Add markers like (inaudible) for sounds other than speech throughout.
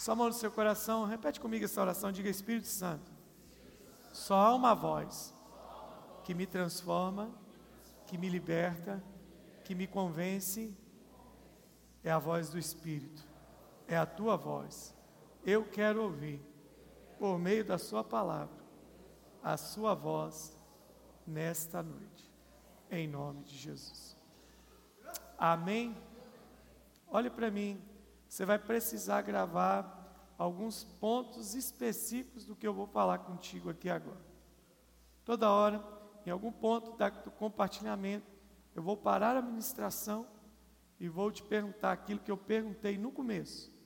Sua mão no seu coração, repete comigo essa oração, diga Espírito Santo. Só há uma voz que me transforma, que me liberta, que me convence, é a voz do Espírito, é a tua voz. Eu quero ouvir, por meio da Sua palavra, a Sua voz nesta noite, em nome de Jesus. Amém? Olhe para mim, você vai precisar gravar alguns pontos específicos do que eu vou falar contigo aqui agora. Toda hora, em algum ponto do compartilhamento, eu vou parar a ministração e vou te perguntar aquilo que eu perguntei no começo,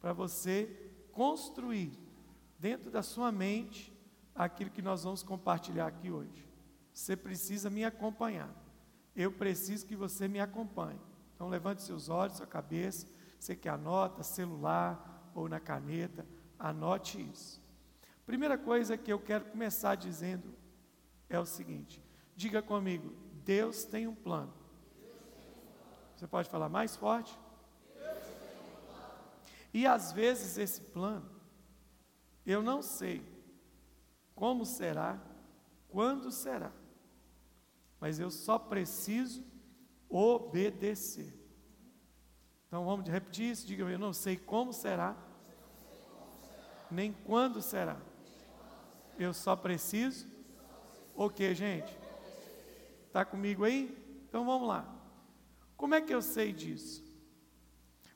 para você construir dentro da sua mente aquilo que nós vamos compartilhar aqui hoje. Você precisa me acompanhar. Eu preciso que você me acompanhe. Então levante seus olhos, sua cabeça, você que anota, celular, ou na caneta, anote isso. Primeira coisa que eu quero começar dizendo é o seguinte: diga comigo, Deus tem um plano. Você pode falar mais forte? E às vezes esse plano, eu não sei como será, quando será, mas eu só preciso obedecer. Então vamos repetir isso, diga eu não sei como será, nem quando será. Eu só preciso o que, gente? Está comigo aí? Então vamos lá. Como é que eu sei disso?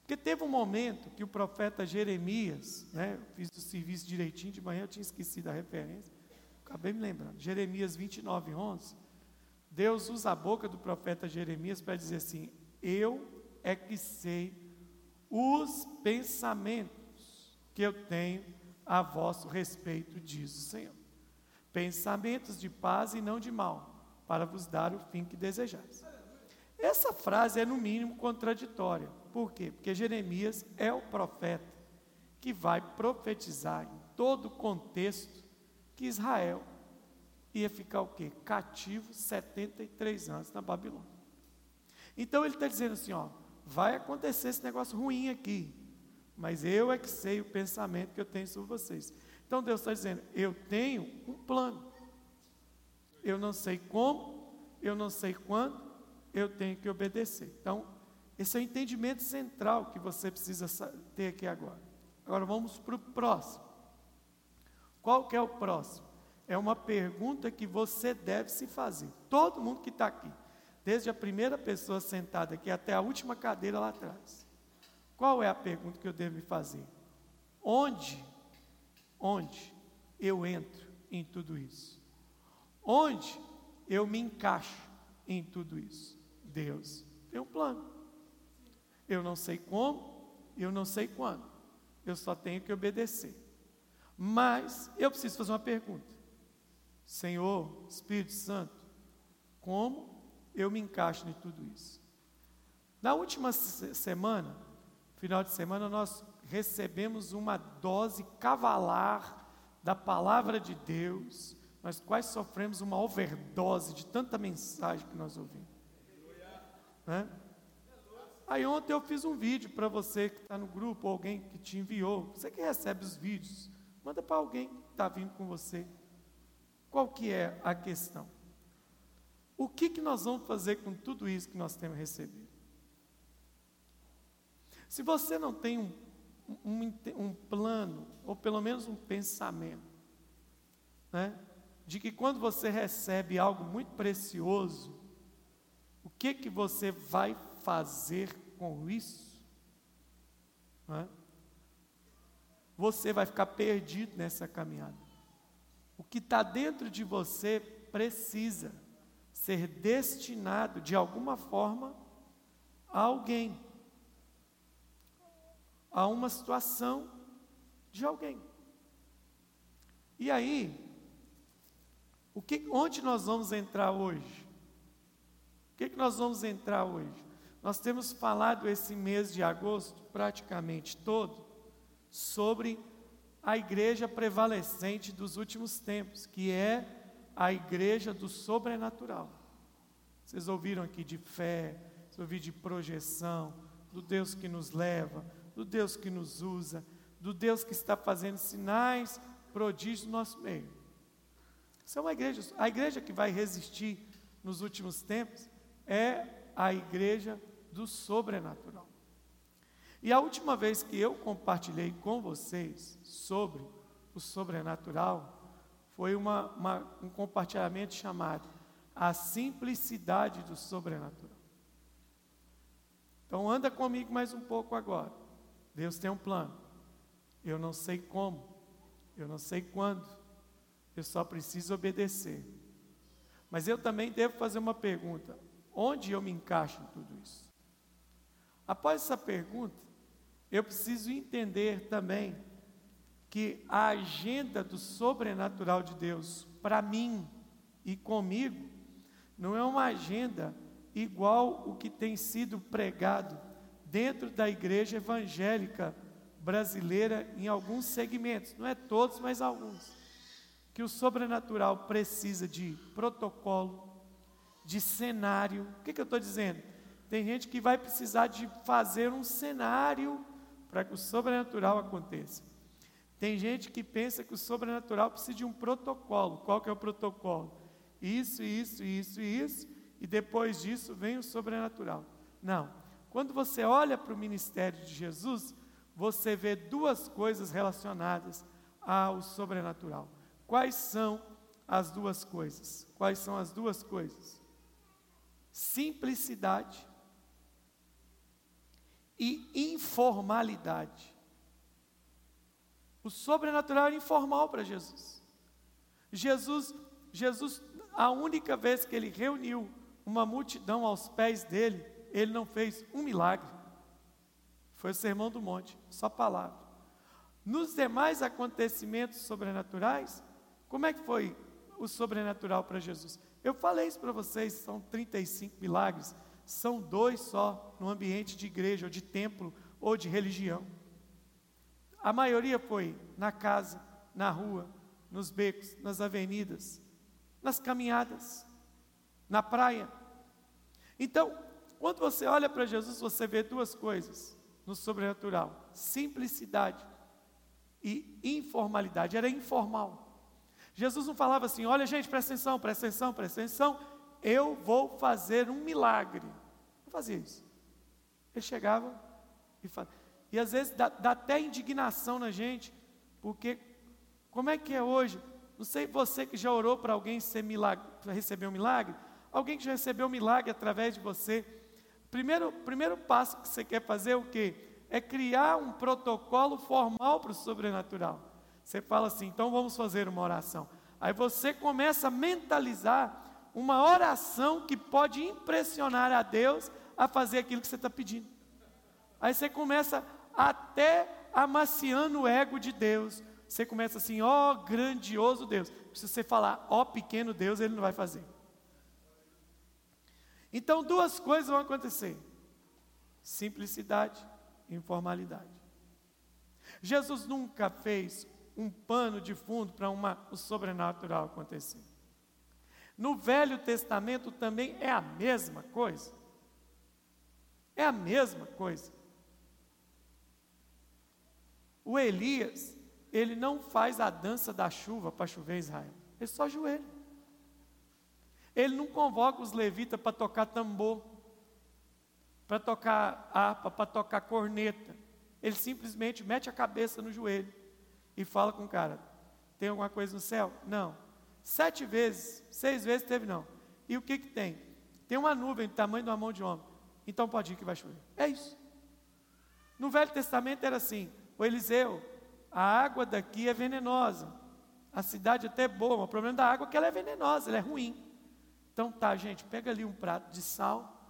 Porque teve um momento que o profeta Jeremias, né, eu fiz o serviço direitinho de manhã, eu tinha esquecido a referência, acabei me lembrando. Jeremias 29, 11. Deus usa a boca do profeta Jeremias para dizer assim: Eu é que sei os pensamentos que eu tenho a vosso respeito, diz o Senhor. Pensamentos de paz e não de mal, para vos dar o fim que desejais. Essa frase é, no mínimo, contraditória. Por quê? Porque Jeremias é o profeta que vai profetizar em todo o contexto que Israel ia ficar o quê? Cativo 73 anos na Babilônia. Então ele está dizendo assim: ó, vai acontecer esse negócio ruim aqui mas eu é que sei o pensamento que eu tenho sobre vocês. Então Deus está dizendo: eu tenho um plano. Eu não sei como, eu não sei quando, eu tenho que obedecer. Então, esse é o entendimento central que você precisa ter aqui agora. Agora vamos para o próximo. Qual que é o próximo? É uma pergunta que você deve se fazer. Todo mundo que está aqui, desde a primeira pessoa sentada aqui até a última cadeira lá atrás. Qual é a pergunta que eu devo me fazer? Onde, onde eu entro em tudo isso? Onde eu me encaixo em tudo isso? Deus tem um plano. Eu não sei como, eu não sei quando. Eu só tenho que obedecer. Mas eu preciso fazer uma pergunta. Senhor, Espírito Santo, como eu me encaixo em tudo isso? Na última semana, final de semana nós recebemos uma dose cavalar da palavra de Deus, nós quase sofremos uma overdose de tanta mensagem que nós ouvimos. Né? Aí ontem eu fiz um vídeo para você que está no grupo, ou alguém que te enviou, você que recebe os vídeos, manda para alguém que está vindo com você. Qual que é a questão? O que, que nós vamos fazer com tudo isso que nós temos recebido? Se você não tem um, um, um plano, ou pelo menos um pensamento, né, de que quando você recebe algo muito precioso, o que que você vai fazer com isso? Né? Você vai ficar perdido nessa caminhada. O que está dentro de você precisa ser destinado de alguma forma a alguém a uma situação de alguém. E aí, o que, onde nós vamos entrar hoje? O que, que nós vamos entrar hoje? Nós temos falado esse mês de agosto, praticamente todo, sobre a igreja prevalecente dos últimos tempos, que é a igreja do sobrenatural. Vocês ouviram aqui de fé, vocês ouviram de projeção, do Deus que nos leva, do Deus que nos usa, do Deus que está fazendo sinais, prodígios no nosso meio. Isso é a igreja que vai resistir nos últimos tempos é a igreja do sobrenatural. E a última vez que eu compartilhei com vocês sobre o sobrenatural foi uma, uma, um compartilhamento chamado A Simplicidade do Sobrenatural. Então anda comigo mais um pouco agora. Deus tem um plano. Eu não sei como, eu não sei quando, eu só preciso obedecer. Mas eu também devo fazer uma pergunta: onde eu me encaixo em tudo isso? Após essa pergunta, eu preciso entender também que a agenda do sobrenatural de Deus para mim e comigo não é uma agenda igual o que tem sido pregado dentro da igreja evangélica brasileira em alguns segmentos, não é todos, mas alguns que o sobrenatural precisa de protocolo, de cenário. O que, que eu estou dizendo? Tem gente que vai precisar de fazer um cenário para que o sobrenatural aconteça. Tem gente que pensa que o sobrenatural precisa de um protocolo. Qual que é o protocolo? Isso, isso, isso isso, e depois disso vem o sobrenatural. Não. Quando você olha para o ministério de Jesus, você vê duas coisas relacionadas ao sobrenatural. Quais são as duas coisas? Quais são as duas coisas? Simplicidade e informalidade. O sobrenatural era informal para Jesus. Jesus, Jesus, a única vez que ele reuniu uma multidão aos pés dele, ele não fez um milagre. Foi o sermão do monte, só palavra. Nos demais acontecimentos sobrenaturais, como é que foi o sobrenatural para Jesus? Eu falei isso para vocês, são 35 milagres, são dois só no ambiente de igreja, ou de templo, ou de religião. A maioria foi na casa, na rua, nos becos, nas avenidas, nas caminhadas, na praia. Então, quando você olha para Jesus, você vê duas coisas no sobrenatural: simplicidade e informalidade. Era informal. Jesus não falava assim: olha, gente, presta atenção, presta atenção, presta atenção, eu vou fazer um milagre. Não fazia isso. Ele chegava e falava. E às vezes dá, dá até indignação na gente, porque como é que é hoje? Não sei você que já orou para alguém ser milagre, receber um milagre, alguém que já recebeu um milagre através de você. Primeiro, primeiro passo que você quer fazer é o quê? É criar um protocolo formal para o sobrenatural. Você fala assim, então vamos fazer uma oração. Aí você começa a mentalizar uma oração que pode impressionar a Deus a fazer aquilo que você está pedindo. Aí você começa até amaciando o ego de Deus. Você começa assim, ó oh, grandioso Deus. Se você falar, ó oh, pequeno Deus, ele não vai fazer. Então duas coisas vão acontecer: simplicidade e informalidade. Jesus nunca fez um pano de fundo para o sobrenatural acontecer. No Velho Testamento também é a mesma coisa. É a mesma coisa. O Elias, ele não faz a dança da chuva para chover Israel. Ele só joelha. Ele não convoca os levitas para tocar tambor, para tocar harpa, para tocar corneta. Ele simplesmente mete a cabeça no joelho e fala com o cara: tem alguma coisa no céu? Não. Sete vezes, seis vezes teve não. E o que que tem? Tem uma nuvem do tamanho de uma mão de homem. Então pode ir que vai chover. É isso. No Velho Testamento era assim: o Eliseu, a água daqui é venenosa. A cidade até é boa, o problema da água é que ela é venenosa, ela é ruim. Então tá, gente, pega ali um prato de sal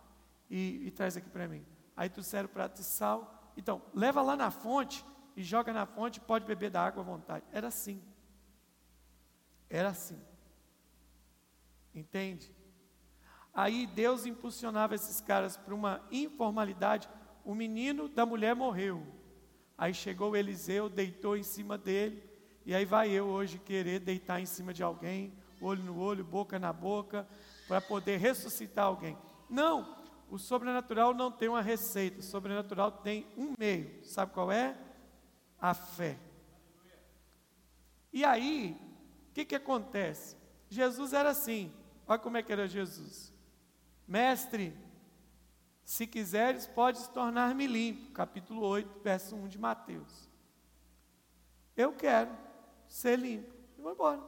e, e traz aqui para mim. Aí serve o prato de sal. Então, leva lá na fonte e joga na fonte, pode beber da água à vontade. Era assim. Era assim. Entende? Aí Deus impulsionava esses caras para uma informalidade. O menino da mulher morreu. Aí chegou Eliseu, deitou em cima dele. E aí vai eu hoje querer deitar em cima de alguém, olho no olho, boca na boca, para poder ressuscitar alguém. Não, o sobrenatural não tem uma receita, o sobrenatural tem um meio. Sabe qual é? a fé. E aí, o que, que acontece? Jesus era assim, olha como é que era Jesus. Mestre, se quiseres, podes tornar-me limpo. Capítulo 8, verso 1 de Mateus. Eu quero ser limpo. E vou embora.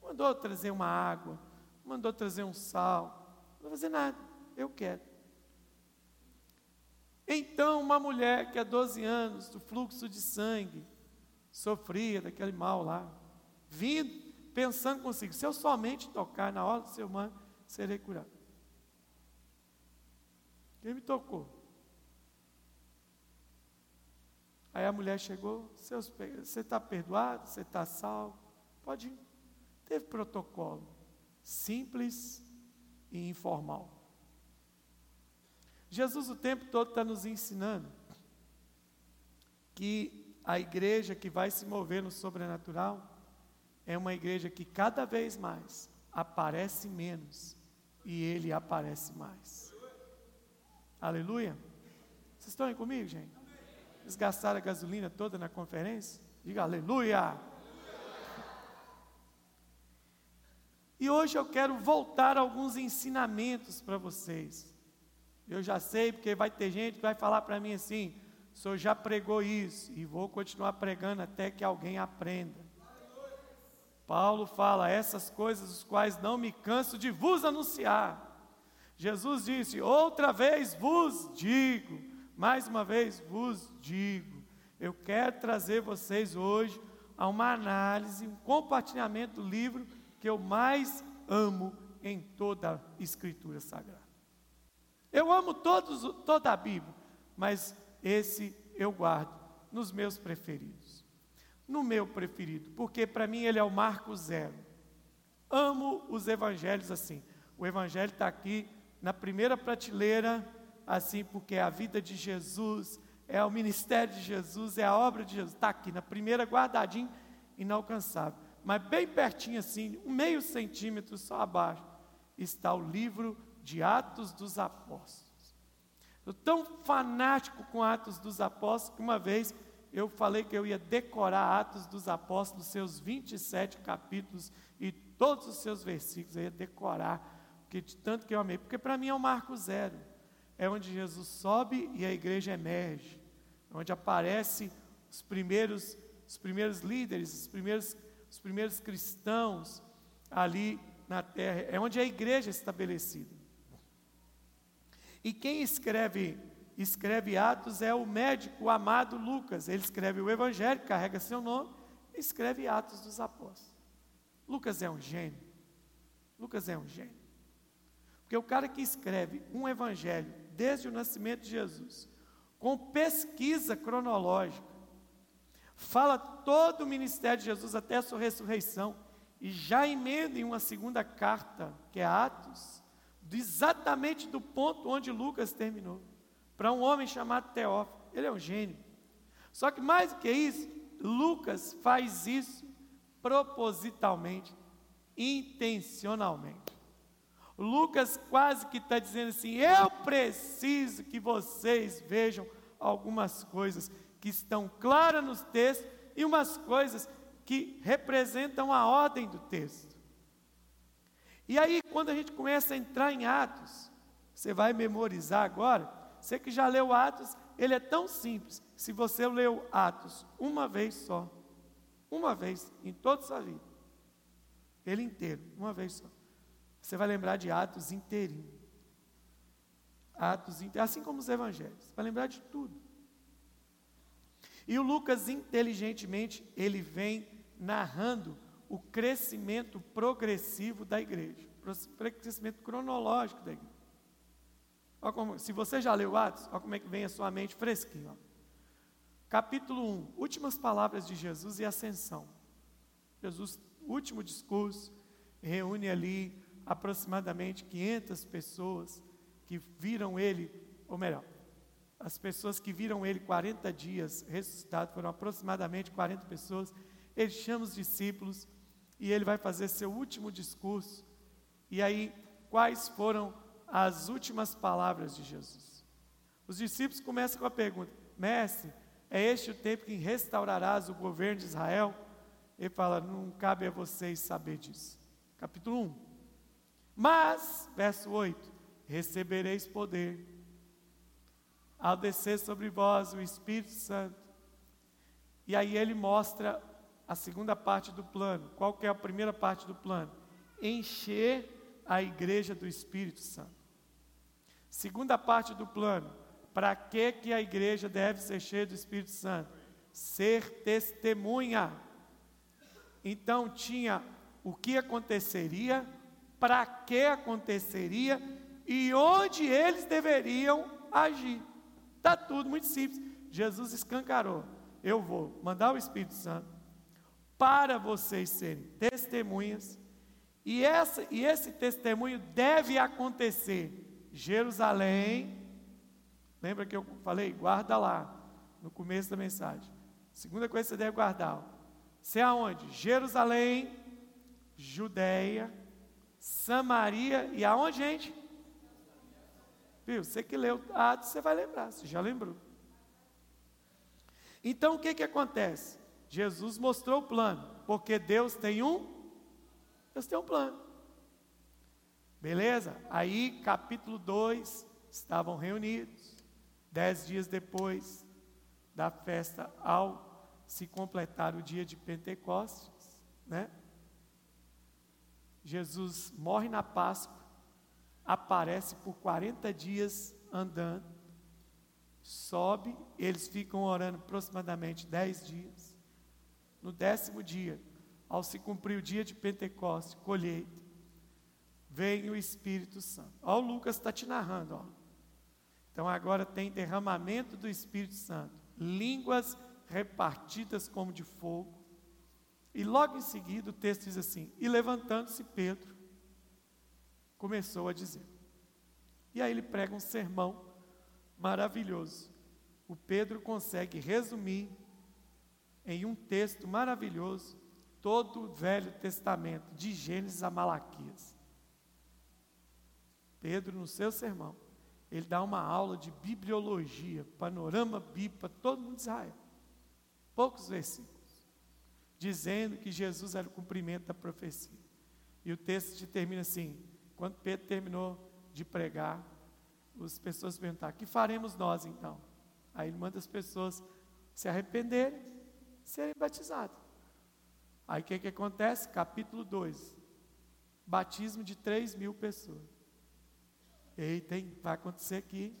Mandou trazer uma água, mandou trazer um sal, não vou fazer nada. Eu quero. Então, uma mulher que há 12 anos, do fluxo de sangue, sofria daquele mal lá, vindo, pensando consigo, se eu somente tocar na hora do seu manto, serei curado. Quem me tocou? Aí a mulher chegou, seus, você está perdoado, você está salvo, pode ir. Teve protocolo, simples e informal. Jesus o tempo todo está nos ensinando que a igreja que vai se mover no sobrenatural é uma igreja que cada vez mais aparece menos e ele aparece mais. Aleluia. Vocês estão aí comigo, gente? Eles a gasolina toda na conferência? Diga aleluia. E hoje eu quero voltar alguns ensinamentos para vocês. Eu já sei, porque vai ter gente que vai falar para mim assim: o senhor já pregou isso, e vou continuar pregando até que alguém aprenda. Paulo fala essas coisas, os quais não me canso de vos anunciar. Jesus disse: outra vez vos digo, mais uma vez vos digo. Eu quero trazer vocês hoje a uma análise, um compartilhamento do livro que eu mais amo em toda a Escritura Sagrada. Eu amo todos, toda a Bíblia, mas esse eu guardo nos meus preferidos. No meu preferido, porque para mim ele é o marco zero. Amo os evangelhos assim. O evangelho está aqui na primeira prateleira, assim, porque a vida de Jesus, é o ministério de Jesus, é a obra de Jesus. Está aqui na primeira, guardadinho, inalcançável. Mas bem pertinho, assim, um meio centímetro só abaixo, está o livro de Atos dos Apóstolos. Eu tão fanático com Atos dos Apóstolos que uma vez eu falei que eu ia decorar Atos dos Apóstolos, seus 27 capítulos e todos os seus versículos, eu ia decorar, de tanto que eu amei, porque para mim é o marco zero, é onde Jesus sobe e a igreja emerge, onde aparece os primeiros, os primeiros líderes, os primeiros, os primeiros cristãos ali na terra, é onde a igreja é estabelecida. E quem escreve escreve Atos é o médico amado Lucas. Ele escreve o Evangelho, carrega seu nome, escreve Atos dos Apóstolos. Lucas é um gênio. Lucas é um gênio. Porque o cara que escreve um Evangelho desde o nascimento de Jesus, com pesquisa cronológica, fala todo o ministério de Jesus até a sua ressurreição, e já emenda em uma segunda carta, que é Atos, exatamente do ponto onde Lucas terminou, para um homem chamado Teófilo. Ele é um gênio. Só que mais do que isso, Lucas faz isso propositalmente, intencionalmente. Lucas quase que está dizendo assim: eu preciso que vocês vejam algumas coisas que estão claras nos textos e umas coisas que representam a ordem do texto. E aí, quando a gente começa a entrar em Atos, você vai memorizar agora. Você que já leu Atos, ele é tão simples. Se você leu Atos uma vez só, uma vez em toda a sua vida, ele inteiro, uma vez só, você vai lembrar de Atos inteirinho. Atos inteirinho, assim como os evangelhos, você vai lembrar de tudo. E o Lucas, inteligentemente, ele vem narrando o crescimento progressivo da igreja, o crescimento cronológico da igreja. Como, se você já leu Atos, olha como é que vem a sua mente fresquinho. Ó. Capítulo 1, últimas palavras de Jesus e ascensão. Jesus, último discurso, reúne ali aproximadamente 500 pessoas que viram ele, ou melhor, as pessoas que viram ele 40 dias ressuscitado foram aproximadamente 40 pessoas. Ele chama os discípulos e ele vai fazer seu último discurso. E aí, quais foram as últimas palavras de Jesus? Os discípulos começam com a pergunta: Mestre, É este o tempo que restaurarás o governo de Israel? Ele fala: Não cabe a vocês saber disso. Capítulo 1. Mas, verso 8: Recebereis poder ao descer sobre vós o Espírito Santo. E aí ele mostra a segunda parte do plano. Qual que é a primeira parte do plano? Encher a igreja do Espírito Santo. Segunda parte do plano, para que que a igreja deve ser cheia do Espírito Santo? Ser testemunha. Então tinha o que aconteceria, para que aconteceria e onde eles deveriam agir. Está tudo muito simples. Jesus escancarou. Eu vou mandar o Espírito Santo para vocês serem testemunhas, e, essa, e esse testemunho deve acontecer Jerusalém. Lembra que eu falei? Guarda lá, no começo da mensagem. Segunda coisa que você deve guardar. Você é aonde? Jerusalém, Judéia, Samaria e aonde, gente? Viu? Você que leu Atos, você vai lembrar, você já lembrou. Então o que, que acontece? Jesus mostrou o plano, porque Deus tem um, Deus tem um plano. Beleza? Aí, capítulo 2, estavam reunidos, dez dias depois da festa, ao se completar o dia de Pentecostes, né? Jesus morre na Páscoa, aparece por 40 dias andando, sobe, eles ficam orando aproximadamente 10 dias. No décimo dia, ao se cumprir o dia de Pentecostes, colheita, vem o Espírito Santo. Ó, o Lucas está te narrando, ó. Então agora tem derramamento do Espírito Santo, línguas repartidas como de fogo. E logo em seguida o texto diz assim: E levantando-se Pedro, começou a dizer. E aí ele prega um sermão maravilhoso. O Pedro consegue resumir em um texto maravilhoso todo o Velho Testamento, de Gênesis a Malaquias. Pedro, no seu sermão, ele dá uma aula de bibliologia, panorama bíblico para todo mundo de Israel. Poucos versículos, dizendo que Jesus era o cumprimento da profecia. E o texto termina assim: quando Pedro terminou de pregar, as pessoas perguntaram: que faremos nós então? Aí ele manda as pessoas se arrependerem, serem batizadas. Aí o que, que acontece? Capítulo 2: batismo de 3 mil pessoas. Eita, hein? vai acontecer aqui.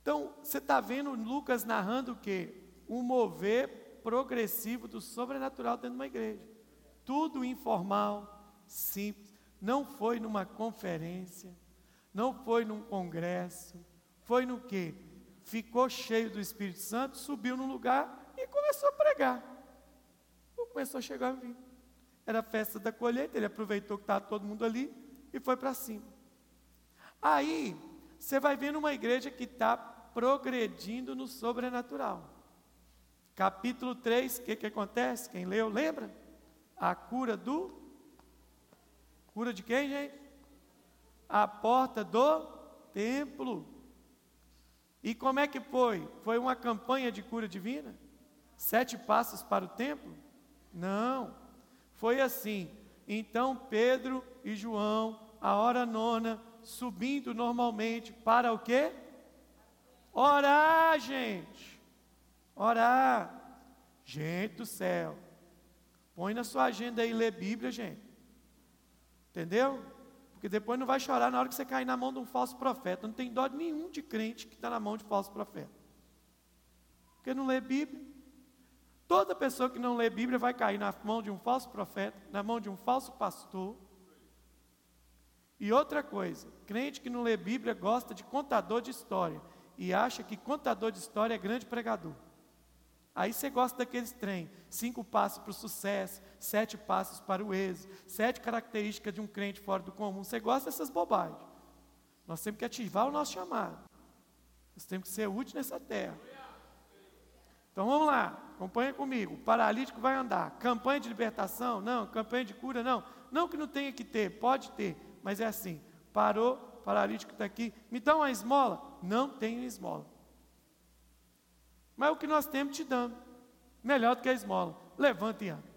Então, você está vendo Lucas narrando o quê? Um mover progressivo do sobrenatural dentro de uma igreja tudo informal, simples. Não foi numa conferência, não foi num congresso, foi no que? Ficou cheio do Espírito Santo, subiu num lugar e começou a pregar. Começou a chegar a vir. Era a festa da colheita, ele aproveitou que estava todo mundo ali e foi para cima. Aí, você vai vendo uma igreja que está progredindo no sobrenatural. Capítulo 3, o que, que acontece? Quem leu, lembra? a cura do. Cura de quem, gente? A porta do templo. E como é que foi? Foi uma campanha de cura divina? Sete passos para o templo? Não. Foi assim. Então Pedro e João, a hora nona, subindo normalmente para o quê? Orar, gente. Orar. Gente do céu. Põe na sua agenda aí ler Bíblia, gente. Entendeu? Porque depois não vai chorar na hora que você cair na mão de um falso profeta. Não tem dó nenhum de crente que está na mão de falso profeta. Porque não lê Bíblia. Toda pessoa que não lê Bíblia vai cair na mão de um falso profeta, na mão de um falso pastor. E outra coisa, crente que não lê Bíblia gosta de contador de história e acha que contador de história é grande pregador. Aí você gosta daqueles trem, cinco passos para o sucesso, sete passos para o êxito, sete características de um crente fora do comum. Você gosta dessas bobagens. Nós temos que ativar o nosso chamado. Nós temos que ser úteis nessa terra. Então vamos lá, acompanha comigo. O paralítico vai andar. Campanha de libertação? Não. Campanha de cura? Não. Não que não tenha que ter, pode ter, mas é assim. Parou, paralítico está aqui, me dá uma esmola. Não tenho esmola. Mas o que nós temos te dando, melhor do que a esmola. Levanta e anda.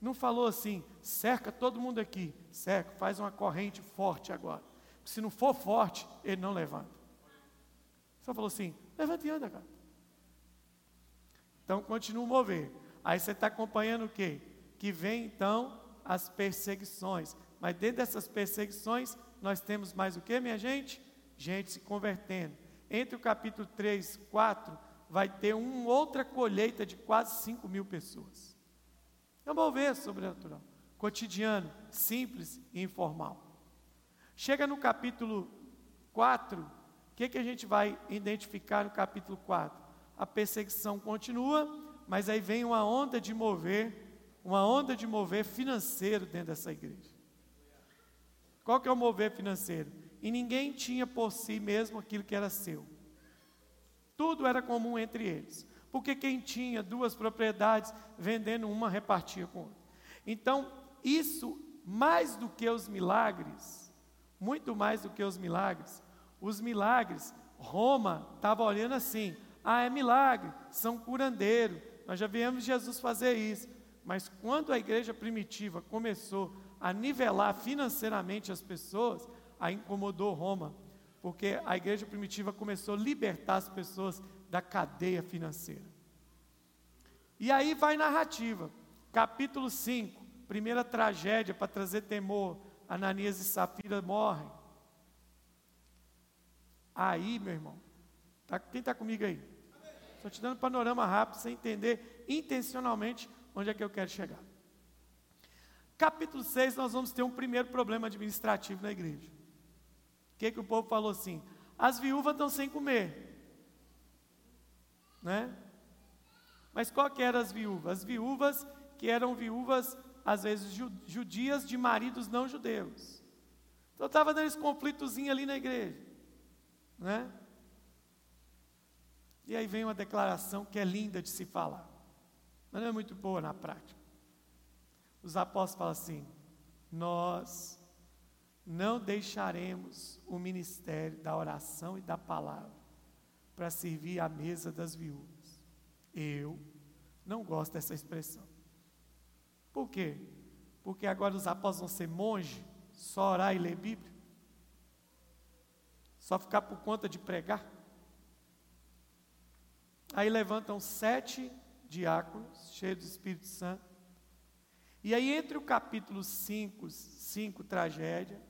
Não falou assim, cerca todo mundo aqui, cerca, faz uma corrente forte agora. Se não for forte, ele não levanta. Só falou assim, levanta e anda, cara. Então continua mover. Aí você está acompanhando o quê? Que vem então as perseguições. Mas dentro dessas perseguições, nós temos mais o que, minha gente? Gente se convertendo. Entre o capítulo 3 e 4, vai ter uma outra colheita de quase 5 mil pessoas. É um mover sobrenatural, cotidiano, simples e informal. Chega no capítulo 4, o que, que a gente vai identificar no capítulo 4? A perseguição continua, mas aí vem uma onda de mover, uma onda de mover financeiro dentro dessa igreja. Qual que é o mover financeiro? E ninguém tinha por si mesmo aquilo que era seu. Tudo era comum entre eles. Porque quem tinha duas propriedades, vendendo uma, repartia com outra. Então, isso, mais do que os milagres, muito mais do que os milagres, os milagres, Roma estava olhando assim: ah, é milagre, são curandeiro, nós já viemos Jesus fazer isso. Mas quando a igreja primitiva começou a nivelar financeiramente as pessoas, aí incomodou Roma, porque a igreja primitiva começou a libertar as pessoas da cadeia financeira. E aí vai narrativa, capítulo 5, primeira tragédia para trazer temor, Ananias e Safira morrem. Aí, meu irmão, tá, quem está comigo aí? Estou te dando um panorama rápido, sem entender intencionalmente onde é que eu quero chegar. Capítulo 6, nós vamos ter um primeiro problema administrativo na igreja. Que, que o povo falou assim? As viúvas estão sem comer. Né? Mas qual que eram as viúvas? As viúvas que eram viúvas, às vezes, judias de maridos não judeus. Então estava dando esse conflitozinho ali na igreja. Né? E aí vem uma declaração que é linda de se falar, mas não é muito boa na prática. Os apóstolos falam assim: Nós não deixaremos o ministério da oração e da palavra para servir à mesa das viúvas. Eu não gosto dessa expressão. Por quê? Porque agora os apóstolos vão ser monge, só orar e ler Bíblia? Só ficar por conta de pregar? Aí levantam sete diáconos, cheios do Espírito Santo, e aí, entre o capítulo 5, 5, tragédia,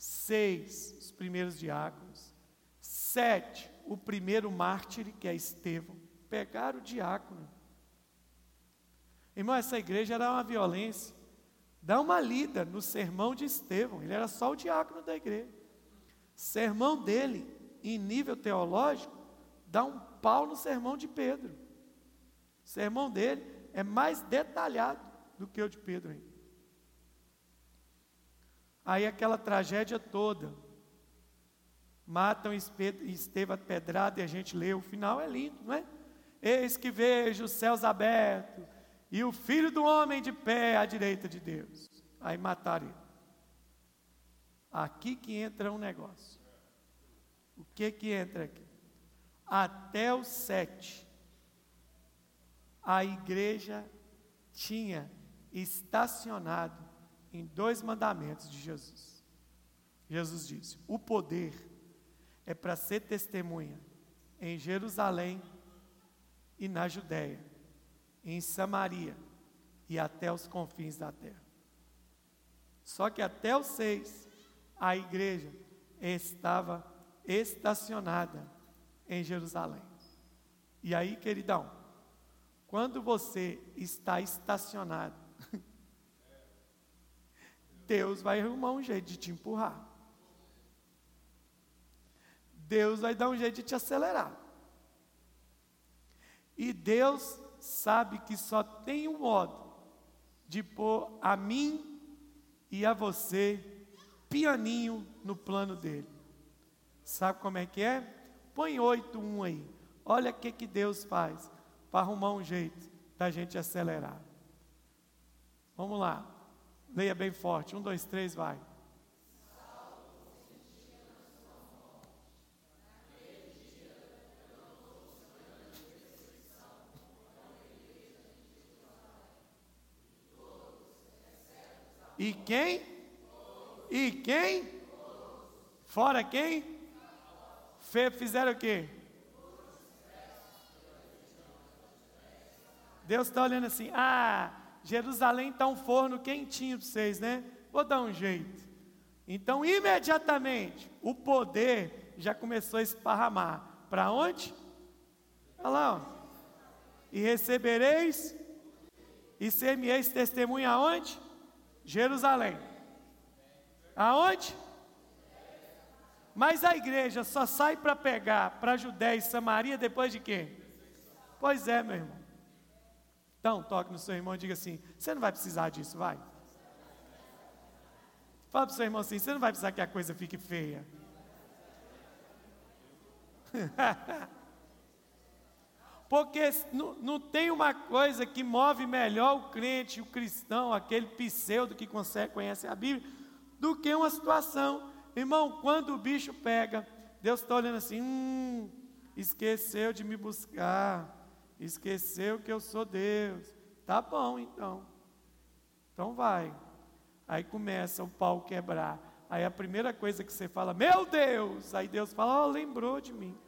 6, os primeiros diáconos, 7, o primeiro mártir, que é Estevão, pegaram o diácono. Irmão, essa igreja era uma violência. Dá uma lida no sermão de Estevão, ele era só o diácono da igreja. Sermão dele, em nível teológico, dá um pau no sermão de Pedro. Sermão dele é mais detalhado do que o de Pedro ainda. Aí aquela tragédia toda. Matam Estevão pedrada e a gente lê, o final é lindo, não é? Eis que vejo os céus abertos e o filho do homem de pé à direita de Deus. Aí mataram ele. Aqui que entra um negócio. O que que entra aqui? Até o sete, a igreja tinha estacionado em dois mandamentos de Jesus. Jesus disse: o poder é para ser testemunha em Jerusalém e na Judéia, em Samaria e até os confins da terra. Só que até os seis, a igreja estava estacionada em Jerusalém. E aí, queridão, quando você está estacionado Deus vai arrumar um jeito de te empurrar. Deus vai dar um jeito de te acelerar. E Deus sabe que só tem um modo de pôr a mim e a você pianinho no plano dele. Sabe como é que é? Põe 8-1 aí. Olha o que, que Deus faz para arrumar um jeito da gente acelerar. Vamos lá. Leia bem forte. Um, dois, três, vai. E quem? E quem? Fora quem? Fe fizeram o quê? Deus está olhando assim, ah, Jerusalém está um forno quentinho para vocês, né? Vou dar um jeito. Então, imediatamente, o poder já começou a esparramar. Para onde? Olha lá, ó. E recebereis e ser-me-eis testemunha aonde? Jerusalém. Aonde? Mas a igreja só sai para pegar para Judéia e Samaria depois de quê? Pois é, meu irmão. Então, toque no seu irmão e diga assim: você não vai precisar disso, vai. Fala para o seu irmão assim: você não vai precisar que a coisa fique feia. (laughs) Porque não, não, tem uma coisa que move melhor o crente, o cristão, aquele pseudo que consegue conhecer a Bíblia, do que uma situação. Irmão, quando o bicho pega, Deus está olhando assim: hum, esqueceu de me buscar. Esqueceu que eu sou Deus. Tá bom, então. Então vai. Aí começa o pau quebrar. Aí a primeira coisa que você fala, meu Deus! Aí Deus fala, oh, lembrou de mim.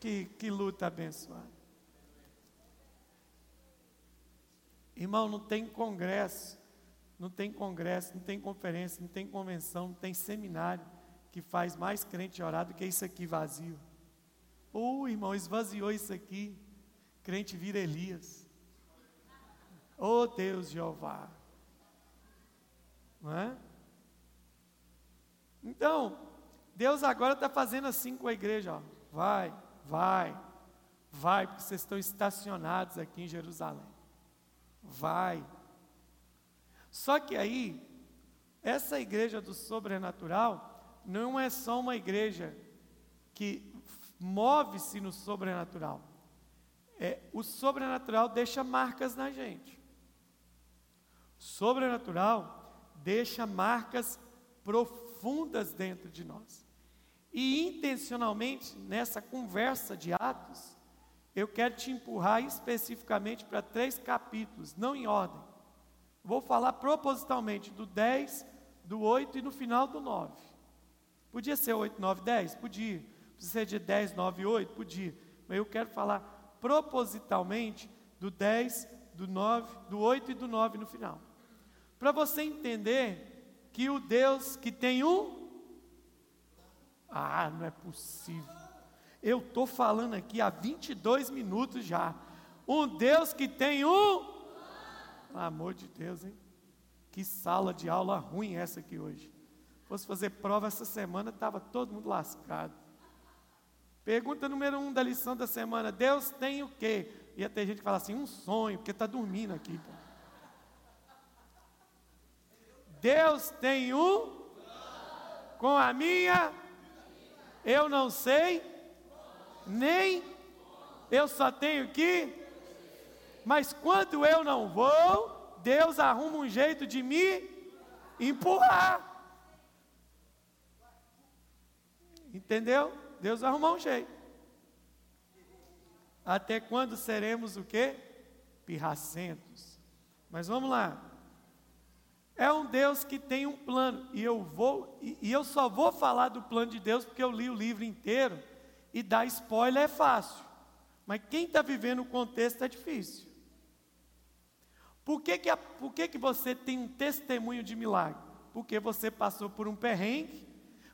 Que, que luta abençoada. Irmão, não tem congresso, não tem congresso, não tem conferência, não tem convenção, não tem seminário que faz mais crente orar do que isso aqui vazio. Oh, irmão, esvaziou isso aqui. Crente vira Elias. Oh, Deus Jeová. Não é? Então, Deus agora está fazendo assim com a igreja. Ó. Vai, vai, vai, porque vocês estão estacionados aqui em Jerusalém. Vai. Só que aí, essa igreja do sobrenatural não é só uma igreja que move-se no sobrenatural. É, o sobrenatural deixa marcas na gente. Sobrenatural deixa marcas profundas dentro de nós. E intencionalmente, nessa conversa de Atos, eu quero te empurrar especificamente para três capítulos, não em ordem. Vou falar propositalmente do 10, do 8 e no final do 9. Podia ser 8, 9, 10? Podia ser de 10, 9, 8? Podia. Mas eu quero falar propositalmente do 10, do 9, do 8 e do 9 no final. Para você entender que o Deus que tem um. Ah, não é possível. Eu estou falando aqui há 22 minutos já. Um Deus que tem um. Pelo amor de Deus, hein? Que sala de aula ruim essa aqui hoje. Se fosse fazer prova essa semana, estava todo mundo lascado. Pergunta número um da lição da semana: Deus tem o quê? Ia ter gente que fala assim: um sonho, porque está dormindo aqui. Pô. Deus tem um com a minha, eu não sei, nem eu só tenho que, mas quando eu não vou, Deus arruma um jeito de me empurrar. Entendeu? Deus vai arrumar um jeito. Até quando seremos o quê? Pirracentos. Mas vamos lá. É um Deus que tem um plano. E eu vou, e, e eu só vou falar do plano de Deus porque eu li o livro inteiro. E dar spoiler é fácil. Mas quem está vivendo o contexto é difícil. Por que, que, por que, que você tem um testemunho de milagre? Porque você passou por um perrengue,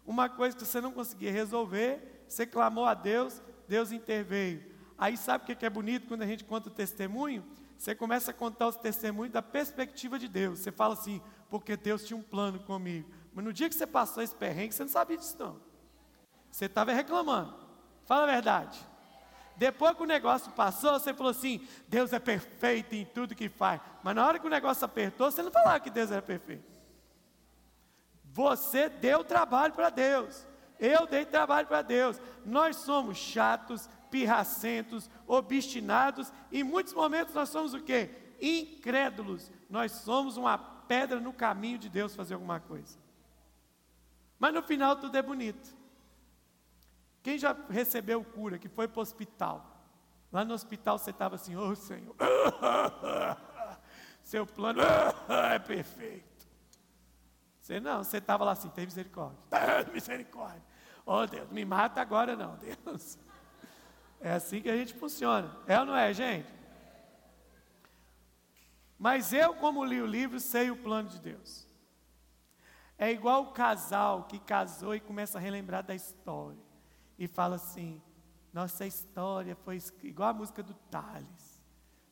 uma coisa que você não conseguia resolver, você clamou a Deus, Deus interveio. Aí sabe o que é bonito quando a gente conta o testemunho? Você começa a contar os testemunhos da perspectiva de Deus. Você fala assim, porque Deus tinha um plano comigo. Mas no dia que você passou esse perrengue, você não sabia disso não. Você estava reclamando. Fala a verdade. Depois que o negócio passou, você falou assim: Deus é perfeito em tudo que faz. Mas na hora que o negócio apertou, você não falava que Deus era perfeito. Você deu trabalho para Deus. Eu dei trabalho para Deus. Nós somos chatos, pirracentos, obstinados, em muitos momentos nós somos o quê? Incrédulos. Nós somos uma pedra no caminho de Deus fazer alguma coisa. Mas no final tudo é bonito. Quem já recebeu cura, que foi para o hospital? Lá no hospital você estava assim, ô oh, Senhor, (laughs) Seu plano (laughs) é perfeito. Você não, você estava lá assim, tem misericórdia. Tem (laughs) misericórdia. Oh Deus, me mata agora não, (laughs) Deus. É assim que a gente funciona. É ou não é, gente? Mas eu, como li o livro, sei o plano de Deus. É igual o casal que casou e começa a relembrar da história. E fala assim: nossa história foi igual a música do Tales.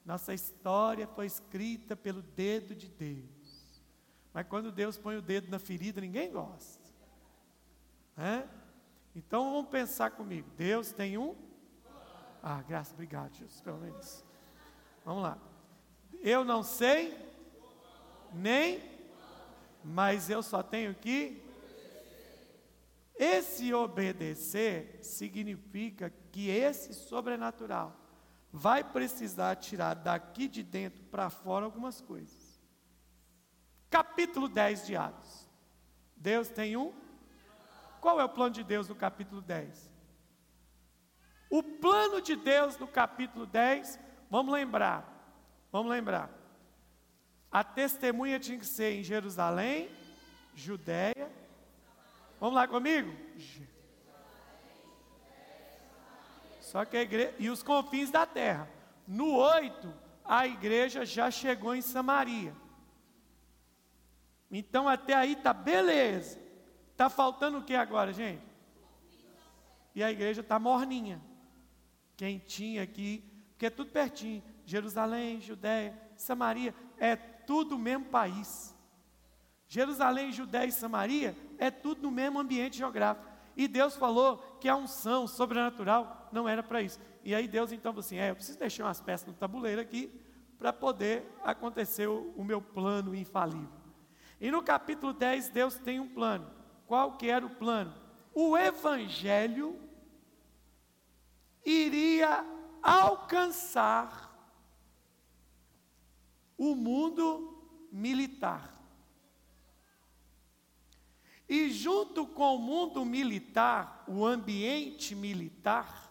Nossa história foi escrita pelo dedo de Deus. Mas quando Deus põe o dedo na ferida, ninguém gosta. É? Então vamos pensar comigo. Deus tem um. Ah, graças, obrigado, Jesus, pelo menos. Vamos lá. Eu não sei, nem, mas eu só tenho que. Esse obedecer significa que esse sobrenatural vai precisar tirar daqui de dentro para fora algumas coisas. Capítulo 10 de Atos. Deus tem um. Qual é o plano de Deus no capítulo 10? O plano de Deus no capítulo 10, vamos lembrar, Vamos lembrar. A testemunha tinha que ser em Jerusalém, Judéia. Vamos lá comigo? Só que a igreja. E os confins da terra. No 8, a igreja já chegou em Samaria. Então até aí tá beleza. Tá faltando o que agora, gente? E a igreja tá morninha. Quentinha aqui, porque é tudo pertinho. Jerusalém, Judéia, Samaria, é tudo o mesmo país. Jerusalém, Judéia e Samaria é tudo no mesmo ambiente geográfico. E Deus falou que a unção sobrenatural não era para isso. E aí Deus então falou assim: é, eu preciso deixar umas peças no tabuleiro aqui para poder acontecer o, o, meu plano infalível. E no capítulo 10, Deus tem um plano. Qual que era o plano? O evangelho iria alcançar o mundo militar. E junto com o mundo militar, o ambiente militar,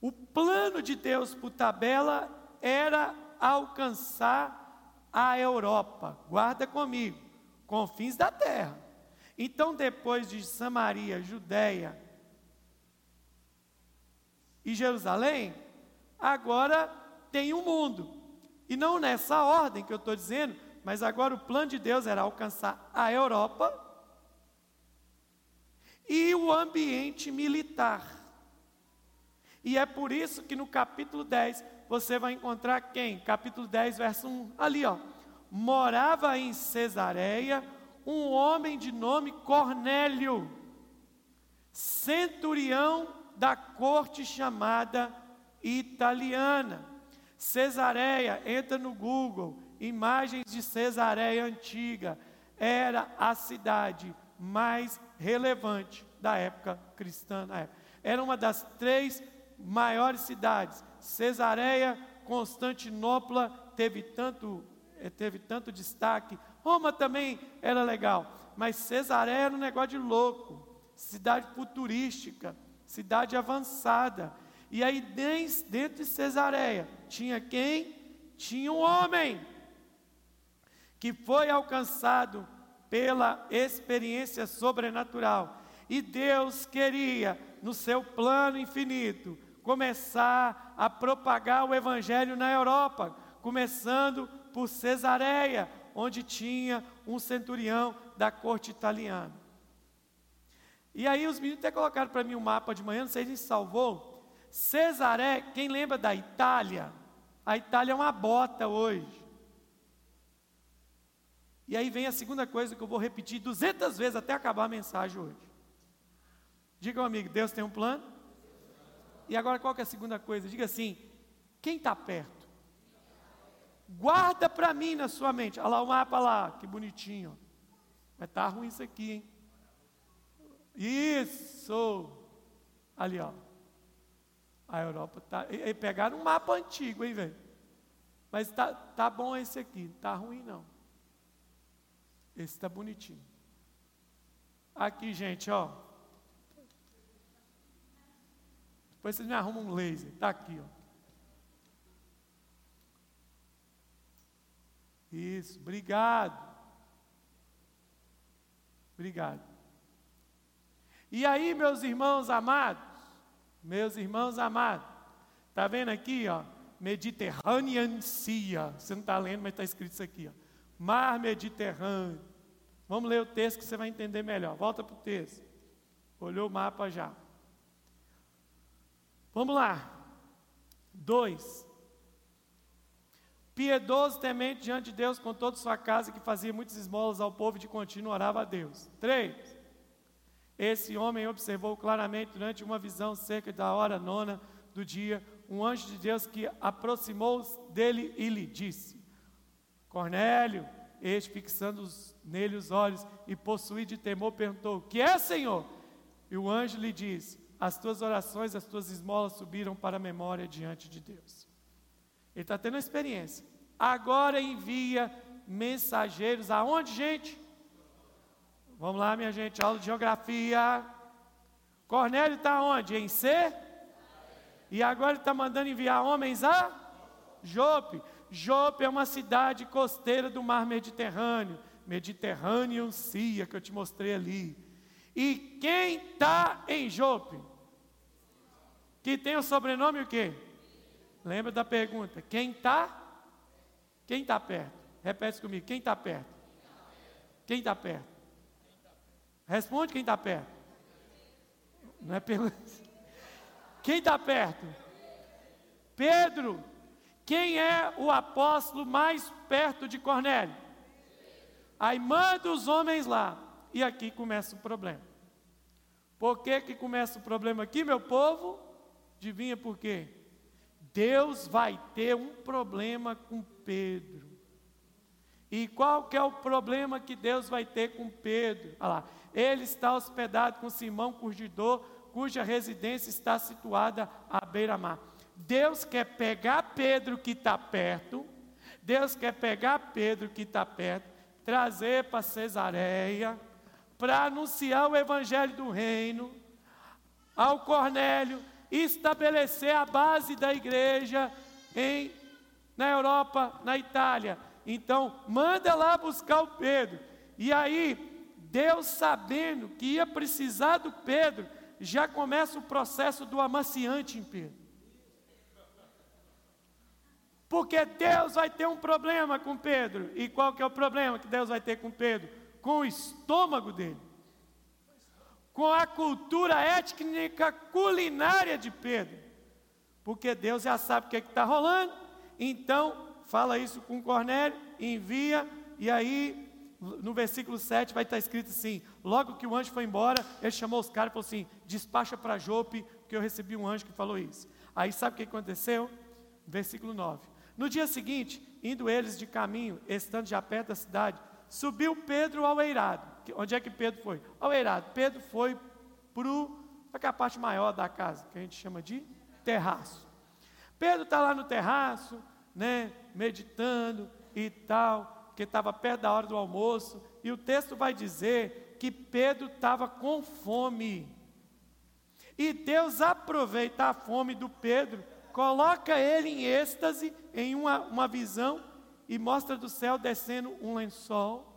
o plano de Deus por tabela era alcançar a Europa. Guarda comigo, confins da terra. Então, depois de Samaria, Judéia e Jerusalém, agora tem o um mundo. E não nessa ordem que eu estou dizendo, mas agora o plano de Deus era alcançar a Europa e o ambiente militar. E é por isso que no capítulo 10 você vai encontrar quem? Capítulo 10, verso 1, ali ó. Morava em Cesareia um homem de nome Cornélio, centurião da corte chamada italiana. Cesareia, entra no Google, imagens de Cesareia antiga, era a cidade mais relevante da época cristã. Era uma das três maiores cidades. Cesareia, Constantinopla teve tanto, eh, teve tanto destaque. Roma também era legal, mas Cesareia era um negócio de louco. Cidade futurística, cidade avançada. E aí, dentro de Cesareia, tinha quem? Tinha um homem que foi alcançado pela experiência sobrenatural. E Deus queria, no seu plano infinito, começar a propagar o evangelho na Europa, começando por Cesareia, onde tinha um centurião da corte italiana. E aí os meninos até colocaram para mim um mapa de manhã, não sei se salvou. Cesaré, quem lembra da Itália? A Itália é uma bota hoje. E aí vem a segunda coisa que eu vou repetir 200 vezes até acabar a mensagem hoje. Diga, amigo, Deus tem um plano? E agora qual é a segunda coisa? Diga assim: quem está perto? Guarda para mim na sua mente. Olha lá o mapa lá, que bonitinho. Estar tá ruim isso aqui, hein? Isso! Ali, ó. A Europa está. E, pegaram um mapa antigo, hein, velho? Mas tá, tá bom esse aqui, não tá ruim não. Esse está bonitinho. Aqui, gente, ó. Depois vocês me arrumam um laser. Está aqui, ó. Isso, obrigado. Obrigado. E aí, meus irmãos amados, meus irmãos amados, está vendo aqui, ó? Mediterranean Sea. Você não está lendo, mas está escrito isso aqui, ó. Mar Mediterrâneo. Vamos ler o texto que você vai entender melhor. Volta para o texto. Olhou o mapa já. Vamos lá. Dois. Piedoso, temente diante de Deus com toda sua casa, que fazia muitas esmolas ao povo e de contínuo orava a Deus. Três. Esse homem observou claramente durante uma visão cerca da hora nona do dia um anjo de Deus que aproximou dele e lhe disse: Cornélio, este fixando nele os olhos e possuído de temor, perguntou: O que é, Senhor? E o anjo lhe disse: As tuas orações, as tuas esmolas subiram para a memória diante de Deus. Ele está tendo experiência. Agora envia mensageiros aonde, gente? Vamos lá, minha gente, aula de geografia. Cornélio está onde? Em C? E agora ele está mandando enviar homens a Jope. Jope é uma cidade costeira do mar Mediterrâneo. Mediterrâneo Cia, que eu te mostrei ali. E quem está em Jope? Que tem o sobrenome o quê? Lembra da pergunta? Quem está? Quem está perto? Repete comigo. Quem está perto? Quem está perto? Responde quem está perto. Não é pergunta. (laughs) Quem está perto? Pedro. Quem é o apóstolo mais perto de Cornélio? Aí manda os homens lá. E aqui começa o problema. Por que, que começa o problema aqui, meu povo? Adivinha por quê? Deus vai ter um problema com Pedro. E qual que é o problema que Deus vai ter com Pedro? Olha lá, ele está hospedado com Simão Curgidor, cuja residência está situada à beira-mar. Deus quer pegar Pedro que está perto, Deus quer pegar Pedro que está perto, trazer para Cesareia, para anunciar o evangelho do reino, ao Cornélio, estabelecer a base da igreja em, na Europa, na Itália. Então, manda lá buscar o Pedro. E aí, Deus, sabendo que ia precisar do Pedro, já começa o processo do amaciante em Pedro. Porque Deus vai ter um problema com Pedro. E qual que é o problema que Deus vai ter com Pedro? Com o estômago dele. Com a cultura étnica culinária de Pedro. Porque Deus já sabe o que é está rolando. Então, fala isso com Cornélio, envia, e aí no versículo 7 vai estar escrito assim: logo que o anjo foi embora, ele chamou os caras e falou assim: despacha para Jope, porque eu recebi um anjo que falou isso. Aí sabe o que aconteceu? Versículo 9. No dia seguinte, indo eles de caminho, estando já perto da cidade, subiu Pedro ao eirado. Onde é que Pedro foi? Ao eirado. Pedro foi para a parte maior da casa, que a gente chama de terraço. Pedro está lá no terraço, né, meditando e tal porque estava perto da hora do almoço, e o texto vai dizer que Pedro estava com fome. E Deus aproveita a fome do Pedro, coloca ele em êxtase, em uma, uma visão, e mostra do céu descendo um lençol,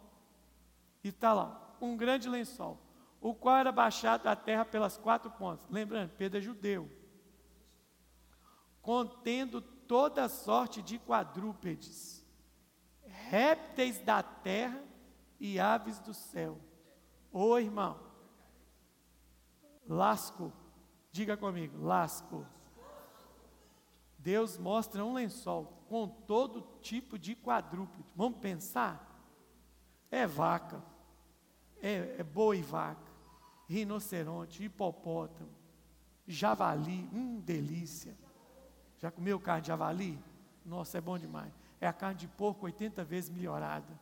e está lá, um grande lençol, o qual era baixado da terra pelas quatro pontas. Lembrando, Pedro é judeu, contendo toda sorte de quadrúpedes répteis da terra e aves do céu. Ô irmão, lasco, diga comigo, lasco. Deus mostra um lençol com todo tipo de quadrúpede. Vamos pensar? É vaca, é, é boi e vaca, rinoceronte, hipopótamo, javali, hum, delícia. Já comeu carne de javali? Nossa, é bom demais é a carne de porco 80 vezes melhorada.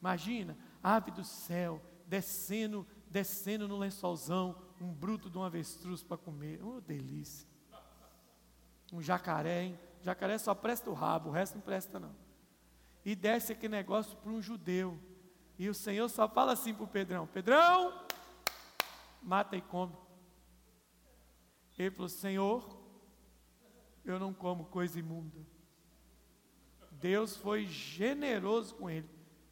Imagina, ave do céu, descendo, descendo no lençolzão, um bruto de um avestruz para comer. Oh, delícia. Um jacaré, hein? Jacaré só presta o rabo, o resto não presta não. E desce aquele negócio para um judeu. E o Senhor só fala assim para o Pedrão: Pedrão, mata e come. Ele falou: Senhor, eu não como coisa imunda Deus foi generoso com ele.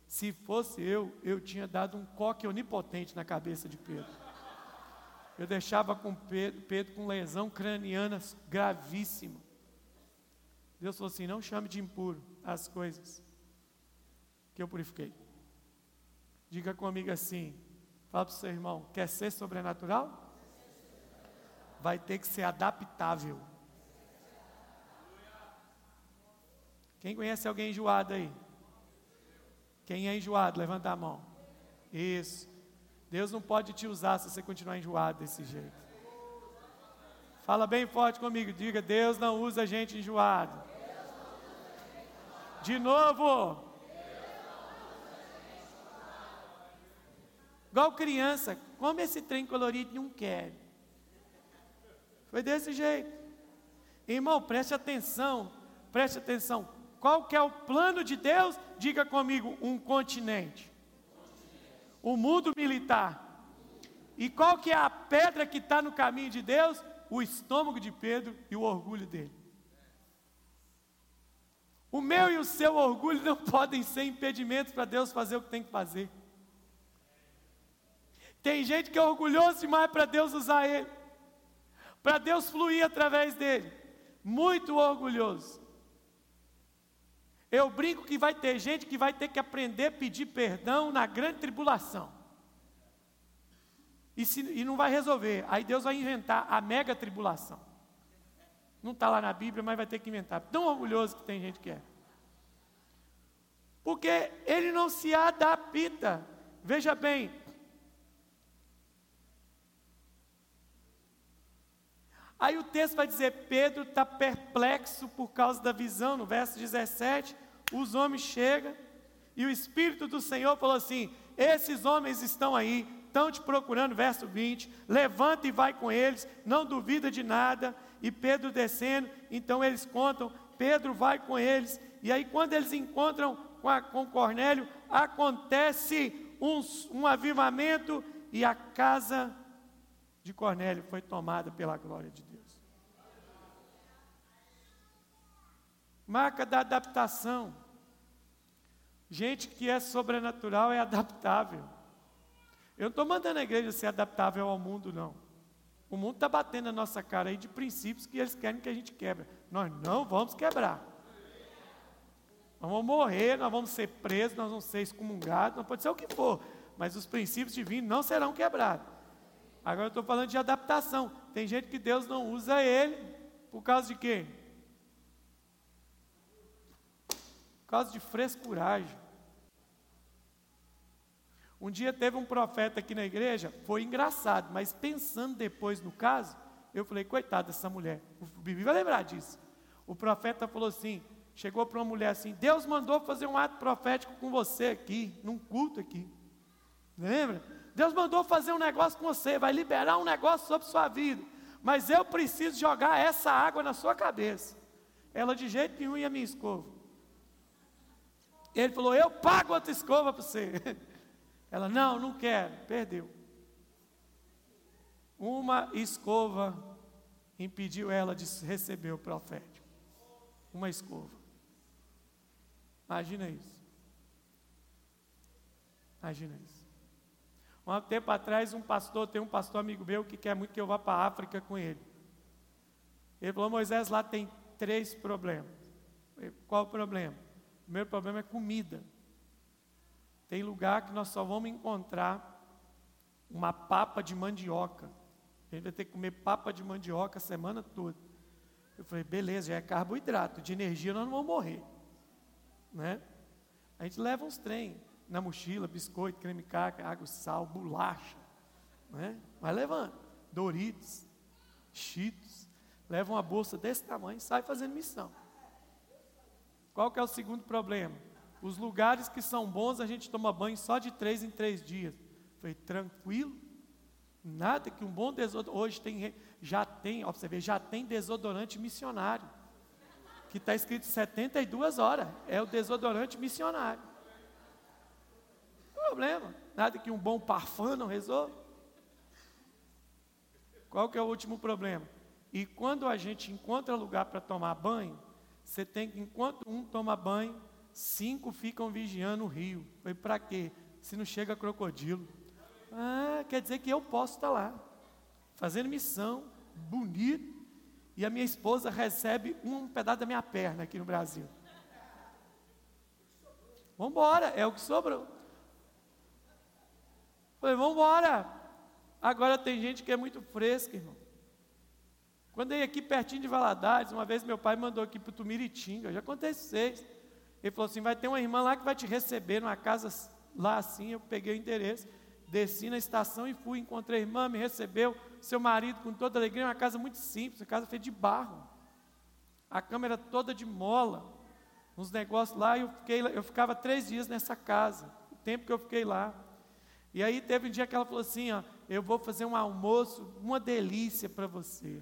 Se fosse eu, eu tinha dado um coque onipotente na cabeça de Pedro. Eu deixava com Pedro, Pedro com lesão craniana gravíssima. Deus falou assim: não chame de impuro as coisas que eu purifiquei. Diga comigo assim: fala para o seu irmão, quer ser sobrenatural? Vai ter que ser adaptável. Quem conhece alguém enjoado aí? Quem é enjoado, levanta a mão. Isso. Deus não pode te usar se você continuar enjoado desse jeito. Fala bem forte comigo, diga: Deus não usa gente enjoado. De novo. Igual criança, come esse trem colorido e não quer. Foi desse jeito. Irmão, preste atenção, preste atenção. Qual que é o plano de Deus? Diga comigo, um continente. O mundo militar. E qual que é a pedra que está no caminho de Deus? O estômago de Pedro e o orgulho dele. O meu e o seu orgulho não (laughs) podem ser impedimentos para Deus fazer o que tem que fazer. Tem gente que é orgulhoso demais para Deus usar ele, para Deus fluir através dele. Muito orgulhoso. Eu brinco que vai ter gente que vai ter que aprender a pedir perdão na grande tribulação. E, se, e não vai resolver. Aí Deus vai inventar a mega tribulação. Não está lá na Bíblia, mas vai ter que inventar. Tão orgulhoso que tem gente que é. Porque ele não se adapta. Veja bem. Aí o texto vai dizer: Pedro está perplexo por causa da visão, no verso 17 os homens chegam e o Espírito do Senhor falou assim: esses homens estão aí, estão te procurando, verso 20, levanta e vai com eles, não duvida de nada. E Pedro descendo, então eles contam, Pedro vai com eles, e aí quando eles encontram com, a, com Cornélio, acontece um, um avivamento e a casa de Cornélio foi tomada pela glória de Marca da adaptação. Gente que é sobrenatural é adaptável. Eu não estou mandando a igreja ser adaptável ao mundo, não. O mundo está batendo na nossa cara aí de princípios que eles querem que a gente quebre. Nós não vamos quebrar. Nós vamos morrer, nós vamos ser presos, nós vamos ser excomungados, não pode ser o que for, mas os princípios divinos não serão quebrados. Agora eu estou falando de adaptação. Tem gente que Deus não usa ele por causa de quê? Por causa de frescuragem. Um dia teve um profeta aqui na igreja, foi engraçado, mas pensando depois no caso, eu falei, coitada dessa mulher. O Bibi vai lembrar disso. O profeta falou assim: chegou para uma mulher assim: Deus mandou fazer um ato profético com você aqui, num culto aqui. Lembra? Deus mandou fazer um negócio com você, vai liberar um negócio sobre sua vida. Mas eu preciso jogar essa água na sua cabeça. Ela de jeito nenhum ia me escova. Ele falou: Eu pago outra escova para você. (laughs) Ela: Não, não quero. Perdeu. Uma escova impediu ela de receber o profético. Uma escova. Imagina isso. Imagina isso. Um tempo atrás, um pastor, tem um pastor amigo meu que quer muito que eu vá para a África com ele. Ele falou: Moisés, lá tem três problemas. Qual o problema? O primeiro problema é comida. Tem lugar que nós só vamos encontrar uma papa de mandioca. A gente vai ter que comer papa de mandioca a semana toda. Eu falei, beleza, já é carboidrato, de energia nós não vamos morrer. Né? A gente leva uns trem na mochila, biscoito, creme caca, água, sal, bolacha. Né? Vai levando. Doritos, Cheetos. Leva uma bolsa desse tamanho e sai fazendo missão. Qual que é o segundo problema? Os lugares que são bons a gente toma banho só de três em três dias. Foi tranquilo, nada que um bom desodorante. Hoje tem, já tem, ó, você vê, já tem desodorante missionário. Que está escrito 72 horas. É o desodorante missionário. Problema. Nada que um bom parfum não resolva. Qual que é o último problema? E quando a gente encontra lugar para tomar banho, você tem que, enquanto um toma banho, cinco ficam vigiando o rio. Foi para quê? Se não chega crocodilo. Ah, quer dizer que eu posso estar lá, fazendo missão, bonito, e a minha esposa recebe um pedaço da minha perna aqui no Brasil. Vamos embora, é o que sobrou. Falei, vamos embora. Agora tem gente que é muito fresca, irmão. Quando eu ia aqui pertinho de Valadares, uma vez meu pai mandou aqui para o Tumiritinga, já contei isso. Ele falou assim: vai ter uma irmã lá que vai te receber numa casa lá assim. Eu peguei o endereço, desci na estação e fui. Encontrei a irmã, me recebeu, seu marido com toda alegria. Uma casa muito simples, uma casa feita de barro. A câmera toda de mola, uns negócios lá. Eu, fiquei, eu ficava três dias nessa casa, o tempo que eu fiquei lá. E aí teve um dia que ela falou assim: ó, eu vou fazer um almoço, uma delícia para você.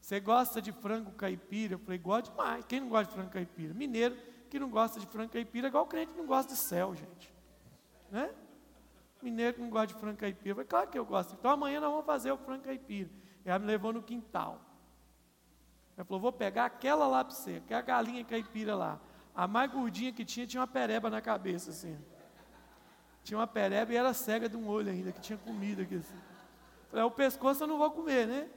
Você gosta de frango caipira? Eu falei, gosto demais. Quem não gosta de frango caipira? Mineiro que não gosta de frango caipira, igual o crente que não gosta de céu, gente. Né? Mineiro que não gosta de frango caipira. Eu falei, claro que eu gosto. Então amanhã nós vamos fazer o frango caipira. Ela me levou no quintal. Ela falou, vou pegar aquela lá para você, que é a galinha caipira lá. A mais gordinha que tinha, tinha uma pereba na cabeça, assim. Tinha uma pereba e era cega de um olho ainda, que tinha comida aqui assim. Falei, o pescoço eu não vou comer, né?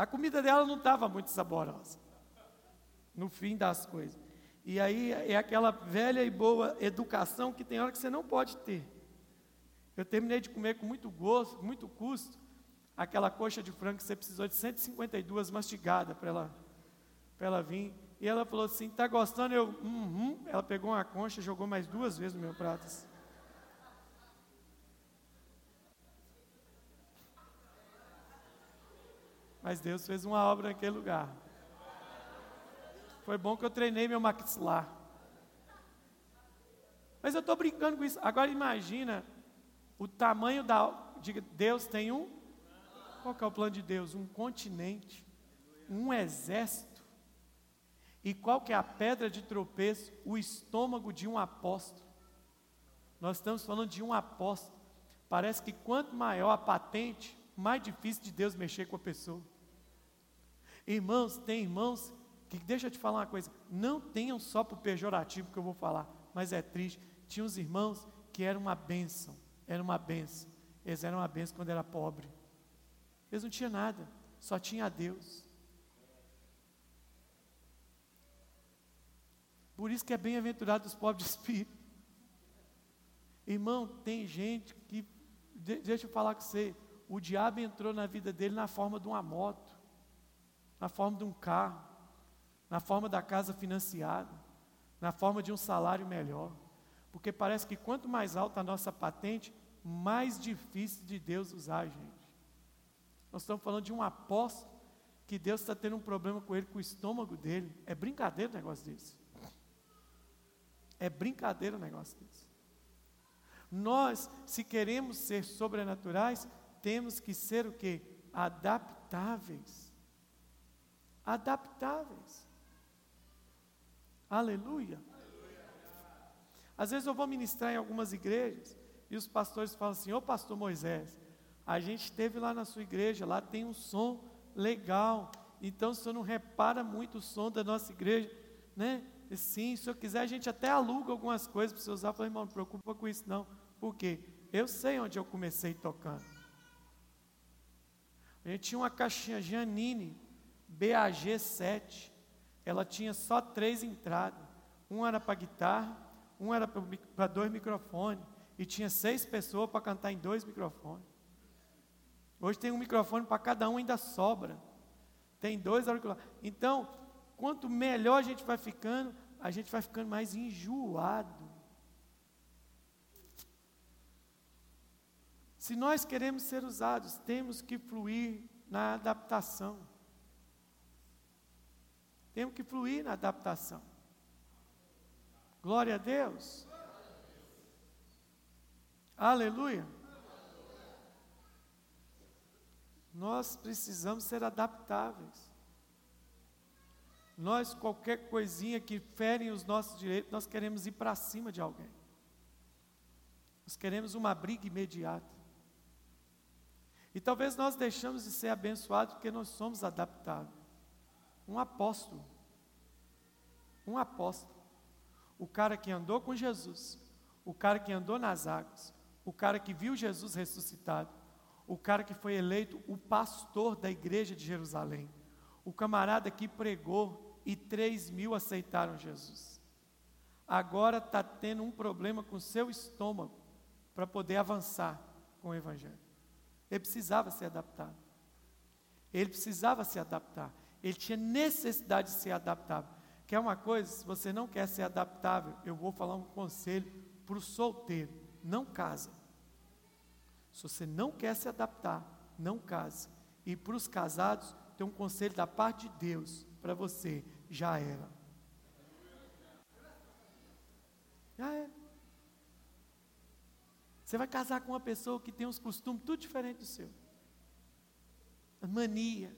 A comida dela não estava muito saborosa, no fim das coisas. E aí é aquela velha e boa educação que tem hora que você não pode ter. Eu terminei de comer com muito gosto, muito custo, aquela coxa de frango que você precisou de 152 mastigadas para ela, ela vir. E ela falou assim: está gostando? Eu, uhum. Ela pegou uma concha e jogou mais duas vezes no meu prato. Assim. Mas Deus fez uma obra naquele lugar. Foi bom que eu treinei meu maxilar. Mas eu estou brincando com isso. Agora imagina o tamanho da. Deus tem um. Qual é o plano de Deus? Um continente, um exército. E qual que é a pedra de tropeço? O estômago de um apóstolo. Nós estamos falando de um apóstolo. Parece que quanto maior a patente, mais difícil de Deus mexer com a pessoa. Irmãos, tem irmãos que, deixa eu te falar uma coisa, não tenham só para o pejorativo que eu vou falar, mas é triste. Tinha uns irmãos que eram uma bênção, era uma bênção. Eles eram uma bênção quando era pobre. Eles não tinham nada, só tinha a Deus. Por isso que é bem-aventurado os pobres de espírito. Irmão, tem gente que, deixa eu falar com você, o diabo entrou na vida dele na forma de uma moto, na forma de um carro, na forma da casa financiada, na forma de um salário melhor. Porque parece que quanto mais alta a nossa patente, mais difícil de Deus usar a gente. Nós estamos falando de um apóstolo que Deus está tendo um problema com ele, com o estômago dele. É brincadeira o negócio desse. É brincadeira o negócio desse. Nós, se queremos ser sobrenaturais, temos que ser o que? Adaptáveis. Adaptáveis. Aleluia. Às vezes eu vou ministrar em algumas igrejas e os pastores falam assim: Ô pastor Moisés, a gente esteve lá na sua igreja, lá tem um som legal, então o senhor não repara muito o som da nossa igreja, né? E, sim, se eu quiser, a gente até aluga algumas coisas para você usar. Eu falei, irmão, não preocupa com isso não, porque eu sei onde eu comecei tocando. A gente tinha uma caixinha Janine BAG 7. Ela tinha só três entradas. Um era para guitarra, um era para dois microfones. E tinha seis pessoas para cantar em dois microfones. Hoje tem um microfone para cada um, ainda sobra. Tem dois auriculares. Então, quanto melhor a gente vai ficando, a gente vai ficando mais enjoado. Se nós queremos ser usados, temos que fluir na adaptação. Temos que fluir na adaptação. Glória a Deus. Aleluia. Nós precisamos ser adaptáveis. Nós, qualquer coisinha que ferem os nossos direitos, nós queremos ir para cima de alguém. Nós queremos uma briga imediata. E talvez nós deixamos de ser abençoados porque nós somos adaptados. Um apóstolo. Um apóstolo. O cara que andou com Jesus, o cara que andou nas águas, o cara que viu Jesus ressuscitado, o cara que foi eleito o pastor da igreja de Jerusalém, o camarada que pregou e três mil aceitaram Jesus. Agora está tendo um problema com seu estômago para poder avançar com o Evangelho. Ele precisava ser adaptado. Ele precisava se adaptar. Ele tinha necessidade de ser adaptável. Quer uma coisa? Se você não quer ser adaptável, eu vou falar um conselho para o solteiro: não casa. Se você não quer se adaptar, não case. E para os casados, tem um conselho da parte de Deus para você: já era. Já era. Você vai casar com uma pessoa que tem uns costumes tudo diferente do seu. Mania.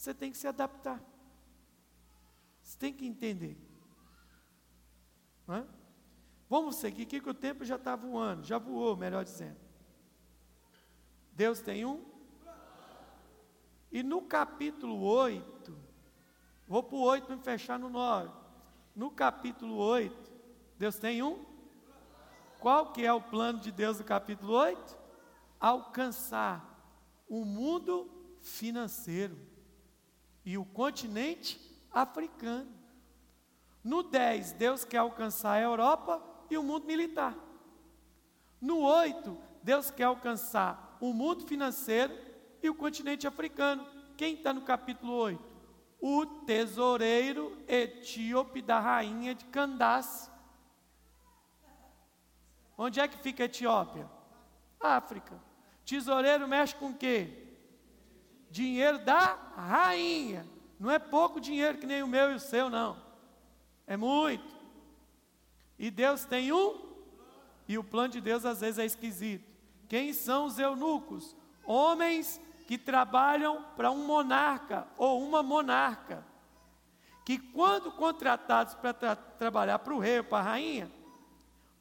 Você tem que se adaptar. Você tem que entender. É? Vamos seguir que o tempo já está voando, já voou, melhor dizendo. Deus tem um. E no capítulo 8, vou para o 8 para fechar no 9. No capítulo 8, Deus tem um. Qual que é o plano de Deus no capítulo 8? Alcançar o mundo financeiro e o continente africano. No 10, Deus quer alcançar a Europa e o mundo militar. No 8, Deus quer alcançar o mundo financeiro e o continente africano. Quem está no capítulo 8? O tesoureiro etíope da rainha de Candace. Onde é que fica a Etiópia? África. Tesoureiro mexe com o quê? Dinheiro da rainha. Não é pouco dinheiro que nem o meu e o seu, não. É muito. E Deus tem um, e o plano de Deus às vezes é esquisito. Quem são os eunucos? Homens que trabalham para um monarca ou uma monarca. Que quando contratados para tra trabalhar para o rei ou para a rainha,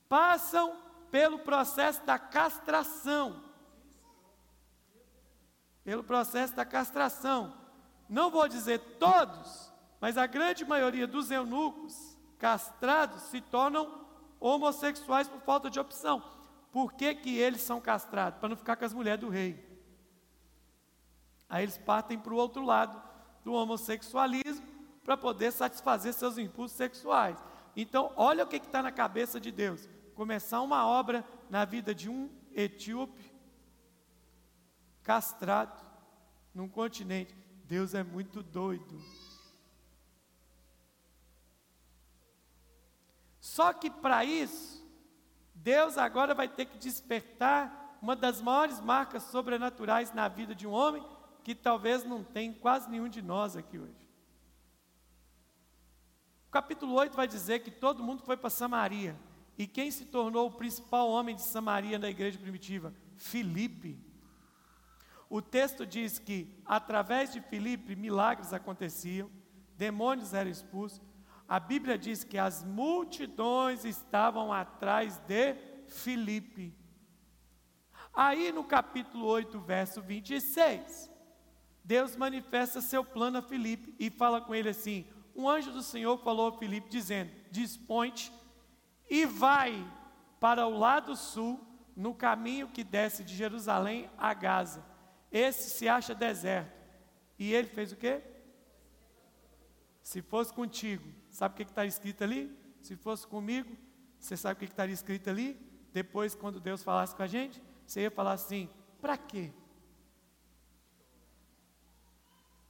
passam pelo processo da castração. Pelo processo da castração. Não vou dizer todos, mas a grande maioria dos eunucos castrados se tornam homossexuais por falta de opção. Por que, que eles são castrados? Para não ficar com as mulheres do rei. Aí eles partem para o outro lado do homossexualismo para poder satisfazer seus impulsos sexuais. Então, olha o que está na cabeça de Deus começar uma obra na vida de um etíope castrado num continente. Deus é muito doido. Só que para isso, Deus agora vai ter que despertar uma das maiores marcas sobrenaturais na vida de um homem que talvez não tem quase nenhum de nós aqui hoje. O capítulo 8 vai dizer que todo mundo foi para Samaria. E quem se tornou o principal homem de Samaria na igreja primitiva? Filipe. O texto diz que, através de Filipe, milagres aconteciam, demônios eram expulsos. A Bíblia diz que as multidões estavam atrás de Filipe. Aí no capítulo 8, verso 26, Deus manifesta seu plano a Filipe e fala com ele assim: Um anjo do Senhor falou a Filipe, dizendo: Dispõe-te e vai para o lado sul, no caminho que desce de Jerusalém a Gaza. Esse se acha deserto. E ele fez o quê? Se fosse contigo, sabe o que está escrito ali? Se fosse comigo, você sabe o que estaria escrito ali? Depois, quando Deus falasse com a gente, você ia falar assim: para quê?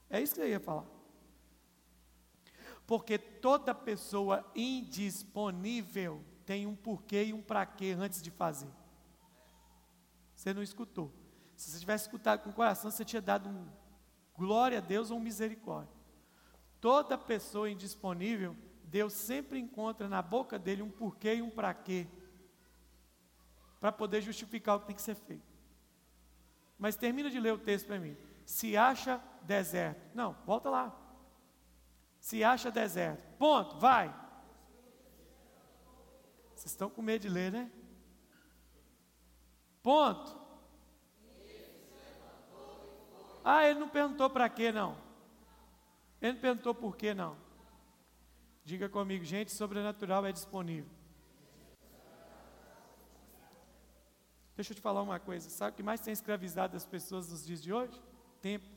É isso que eu ia falar. Porque toda pessoa indisponível tem um porquê e um para quê antes de fazer. Você não escutou. Se você tivesse escutado com o coração, você tinha dado um glória a Deus ou um misericórdia. Toda pessoa indisponível, Deus sempre encontra na boca dele um porquê e um para quê. Para poder justificar o que tem que ser feito. Mas termina de ler o texto para mim. Se acha deserto. Não, volta lá. Se acha deserto. Ponto, vai. Vocês estão com medo de ler, né? Ponto. Ah, ele não perguntou para quê, não. Ele não perguntou por quê, não. Diga comigo, gente, sobrenatural é disponível. Deixa eu te falar uma coisa. Sabe o que mais tem escravizado as pessoas nos dias de hoje? Tempo.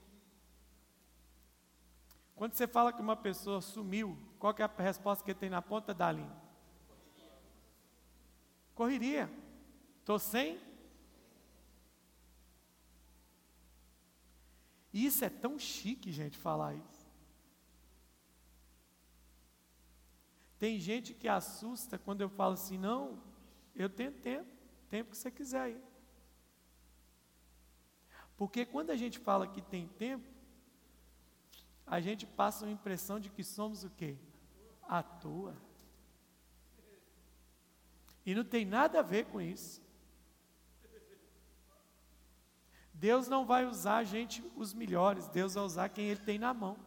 Quando você fala que uma pessoa sumiu, qual é a resposta que tem na ponta da língua? Correria. Estou sem? E isso é tão chique, gente, falar isso. Tem gente que assusta quando eu falo assim, não, eu tenho tempo tempo que você quiser aí. Porque quando a gente fala que tem tempo, a gente passa uma impressão de que somos o quê? À toa. E não tem nada a ver com isso. Deus não vai usar a gente os melhores, Deus vai usar quem Ele tem na mão.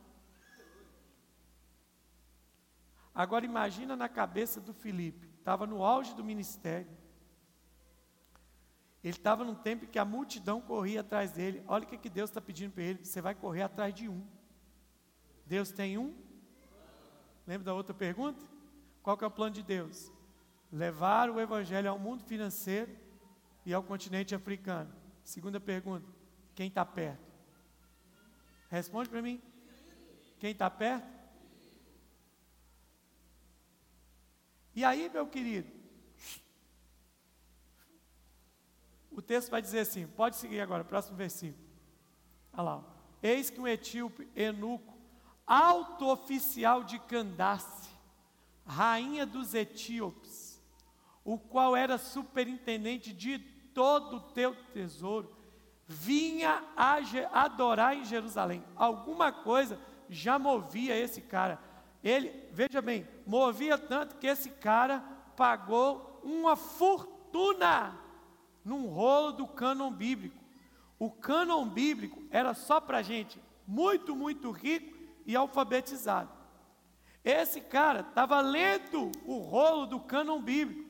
Agora imagina na cabeça do Felipe, estava no auge do ministério. Ele estava num tempo que a multidão corria atrás dele. Olha o que, que Deus está pedindo para ele: você vai correr atrás de um. Deus tem um? Lembra da outra pergunta? Qual que é o plano de Deus? Levar o evangelho ao mundo financeiro e ao continente africano. Segunda pergunta: quem está perto? Responde para mim. Quem está perto? E aí, meu querido, O texto vai dizer assim: pode seguir agora, próximo versículo. Olha lá. Eis que um etíope, Enuco, alto oficial de Candace, rainha dos etíopes, o qual era superintendente de todo o teu tesouro, vinha adorar em Jerusalém. Alguma coisa já movia esse cara. Ele, veja bem, movia tanto que esse cara pagou uma fortuna num rolo do cânon bíblico. O cânon bíblico era só para gente muito, muito rico e alfabetizado. Esse cara estava lendo o rolo do cânon bíblico,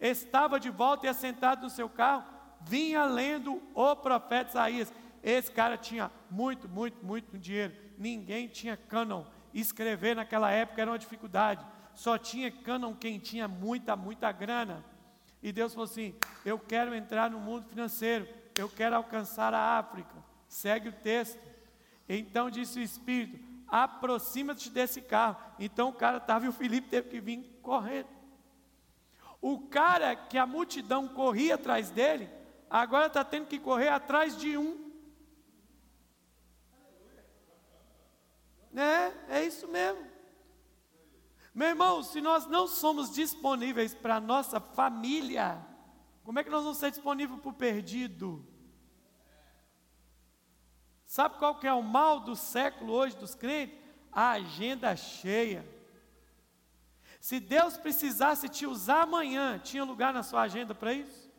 estava de volta e assentado no seu carro, vinha lendo o profeta Isaías. Esse cara tinha muito, muito, muito dinheiro. Ninguém tinha cânon. Escrever naquela época era uma dificuldade. Só tinha cânon quem tinha muita, muita grana. E Deus falou assim: Eu quero entrar no mundo financeiro, eu quero alcançar a África. Segue o texto. Então disse o Espírito: Aproxima-te desse carro. Então o cara estava e o Felipe teve que vir correndo. O cara que a multidão corria atrás dele, agora está tendo que correr atrás de um. É, é isso mesmo. Meu irmão, se nós não somos disponíveis para a nossa família, como é que nós vamos ser disponíveis para o perdido? Sabe qual que é o mal do século hoje dos crentes? A agenda cheia. Se Deus precisasse te usar amanhã, tinha lugar na sua agenda para isso?